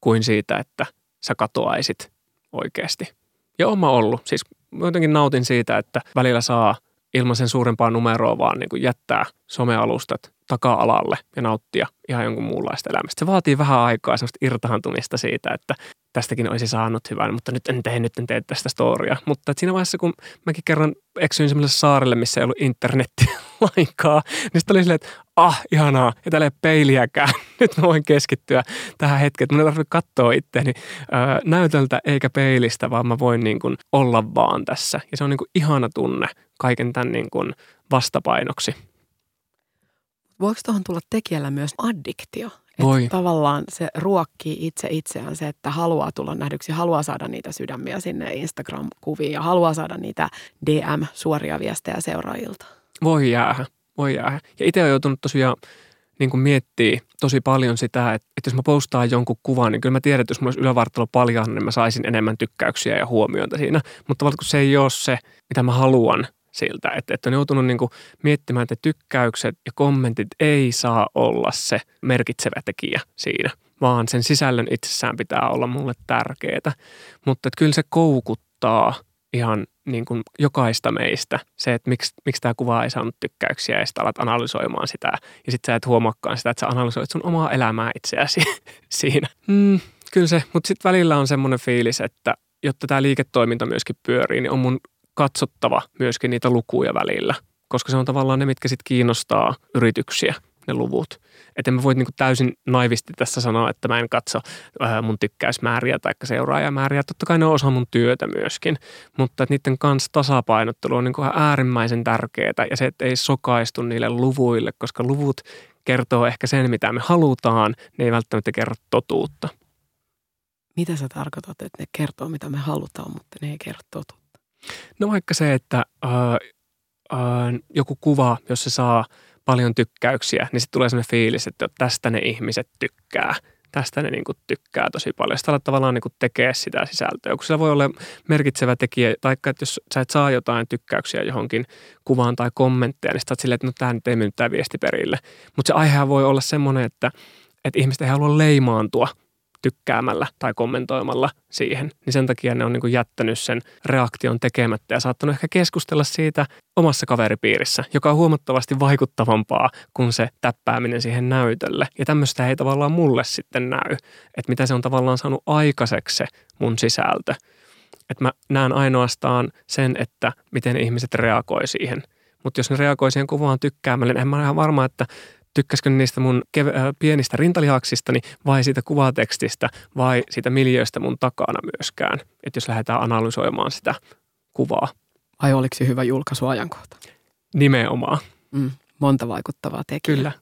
Speaker 2: kuin siitä, että sä katoaisit oikeasti. Ja oon mä ollut. Siis jotenkin nautin siitä, että välillä saa ilman sen suurempaa numeroa vaan niin kuin jättää somealustat taka-alalle ja nauttia ihan jonkun muunlaista elämästä. Se vaatii vähän aikaa semmoista irtaantumista siitä, että tästäkin olisi saanut hyvän, mutta nyt en tee, nyt en tee tästä storia. Mutta siinä vaiheessa, kun mäkin kerran eksyin semmoiselle saarelle, missä ei ollut internettiä lainkaan, niin sitten oli silleen, että ah, ihanaa, ei täällä ei peiliäkään. Nyt mä voin keskittyä tähän hetkeen, että mun ei tarvitse katsoa itseäni ää, näytöltä eikä peilistä, vaan mä voin niin kuin olla vaan tässä. Ja se on niin kuin ihana tunne kaiken tämän niin kuin vastapainoksi.
Speaker 3: Voiko tuohon tulla tekijällä myös addiktio?
Speaker 2: Voi.
Speaker 3: Että tavallaan se ruokkii itse itseään se, että haluaa tulla nähdyksi, haluaa saada niitä sydämiä sinne Instagram-kuviin ja haluaa saada niitä DM-suoria viestejä seuraajilta.
Speaker 2: Voi jäädä, voi jäädä. Ja itse olen joutunut tosiaan niin kuin miettii tosi paljon sitä, että, että jos mä postaan jonkun kuvan, niin kyllä mä tiedän, että jos mulla olisi ylävartalo paljon, niin mä saisin enemmän tykkäyksiä ja huomioita siinä. Mutta tavallaan kun se ei ole se, mitä mä haluan siltä, että, että on joutunut niin kuin miettimään, että tykkäykset ja kommentit ei saa olla se merkitsevä tekijä siinä, vaan sen sisällön itsessään pitää olla mulle tärkeää. Mutta että kyllä se koukuttaa ihan niin kuin jokaista meistä. Se, että miksi, miksi tämä kuva ei saanut tykkäyksiä ja sitten alat analysoimaan sitä. Ja sitten sä et huomaakaan sitä, että sä analysoit sun omaa elämää itseäsi siinä. Mm, kyllä se, mutta sitten välillä on semmoinen fiilis, että jotta tämä liiketoiminta myöskin pyörii, niin on mun katsottava myöskin niitä lukuja välillä, koska se on tavallaan ne, mitkä sitten kiinnostaa yrityksiä, ne luvut. Että mä voi niinku täysin naivisti tässä sanoa, että mä en katso äh, mun tykkäysmääriä tai seuraajamääriä. Totta kai ne on osa mun työtä myöskin, mutta että niiden kanssa tasapainottelu on niinku äärimmäisen tärkeää ja se, että ei sokaistu niille luvuille, koska luvut kertoo ehkä sen, mitä me halutaan, ne ei välttämättä kerro totuutta.
Speaker 3: Mitä sä tarkoitat, että ne kertoo mitä me halutaan, mutta ne ei kerro totuutta?
Speaker 2: No vaikka se, että äh, äh, joku kuva, jos se saa paljon tykkäyksiä, niin sitten tulee sellainen fiilis, että tästä ne ihmiset tykkää. Tästä ne niin kuin tykkää tosi paljon. Sitä tavallaan niin tekee sitä sisältöä, kun sillä voi olla merkitsevä tekijä, tai että jos sä et saa jotain tykkäyksiä johonkin kuvaan tai kommentteja, niin sä silleen, että no tämä nyt ei mennyt tämä viesti perille. Mutta se aihe voi olla semmoinen, että, että ihmiset ei halua leimaantua – tykkäämällä tai kommentoimalla siihen, niin sen takia ne on niin jättänyt sen reaktion tekemättä ja saattanut ehkä keskustella siitä omassa kaveripiirissä, joka on huomattavasti vaikuttavampaa kuin se täppääminen siihen näytölle. Ja tämmöistä ei tavallaan mulle sitten näy, että mitä se on tavallaan saanut aikaiseksi se mun sisältö. Että mä näen ainoastaan sen, että miten ihmiset reagoi siihen. Mutta jos ne reagoi siihen kuvaan tykkäämällä, niin en mä ole ihan varma, että tykkäskö niistä mun kev- äh, pienistä rintalihaksistani vai siitä kuvatekstistä vai siitä miljöistä mun takana myöskään. Että jos lähdetään analysoimaan sitä kuvaa.
Speaker 3: Vai oliko se hyvä julkaisuajankohta?
Speaker 2: Nimenomaan.
Speaker 3: Mm, monta vaikuttavaa tekijää.
Speaker 2: Kyllä.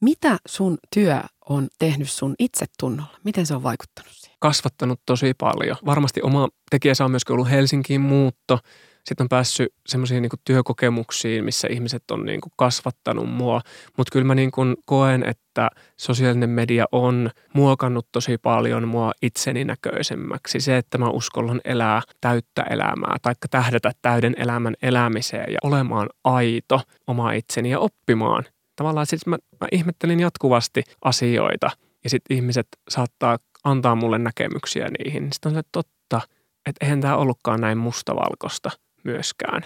Speaker 3: Mitä sun työ on tehnyt sun itsetunnolla? Miten se on vaikuttanut siihen?
Speaker 2: Kasvattanut tosi paljon. Varmasti oma tekijä on myöskin ollut Helsinkiin muutto – sitten on päässyt semmoisiin niin työkokemuksiin, missä ihmiset on niin kuin kasvattanut mua. Mutta kyllä mä niin kuin koen, että sosiaalinen media on muokannut tosi paljon mua itseni näköisemmäksi. Se, että mä uskallan elää täyttä elämää, tai tähdätä täyden elämän elämiseen ja olemaan aito oma itseni ja oppimaan. Tavallaan siis mä, mä ihmettelin jatkuvasti asioita ja sitten ihmiset saattaa antaa mulle näkemyksiä niihin. Sitten on se totta, että eihän tämä ollutkaan näin mustavalkoista – myöskään.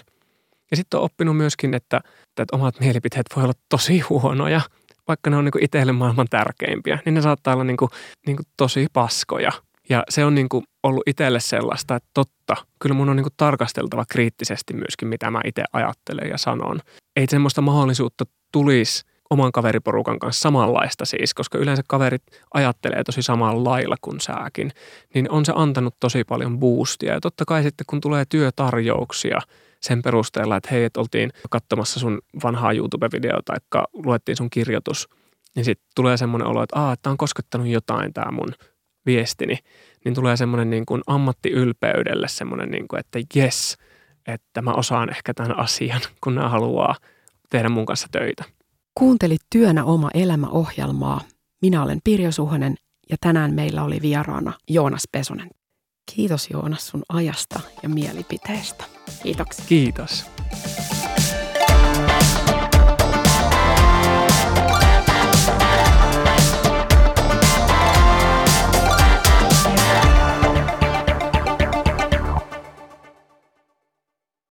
Speaker 2: Ja sitten on oppinut myöskin, että, että omat mielipiteet voi olla tosi huonoja, vaikka ne on niin itselle maailman tärkeimpiä, niin ne saattaa olla niin kuin, niin kuin tosi paskoja. Ja se on niin kuin ollut itselle sellaista, että totta, kyllä mun on niin kuin tarkasteltava kriittisesti myöskin, mitä mä itse ajattelen ja sanon. Ei semmoista mahdollisuutta tulisi oman kaveriporukan kanssa samanlaista siis, koska yleensä kaverit ajattelee tosi samalla lailla kuin sääkin, niin on se antanut tosi paljon boostia. Ja totta kai sitten kun tulee työtarjouksia sen perusteella, että hei, että oltiin katsomassa sun vanhaa YouTube-videota tai luettiin sun kirjoitus, niin sitten tulee semmoinen olo, että, Aa, että on koskettanut jotain tämä mun viestini, niin tulee semmoinen niin kuin ammattiylpeydelle semmoinen, niin kuin, että jes, että mä osaan ehkä tämän asian, kun nämä haluaa tehdä mun kanssa töitä.
Speaker 3: Kuuntelit Työnä oma elämä ohjelmaa. Minä olen Pirjo Suhonen ja tänään meillä oli vieraana Joonas Pesonen. Kiitos Joonas sun ajasta ja mielipiteestä. Kiitoksia.
Speaker 2: Kiitos.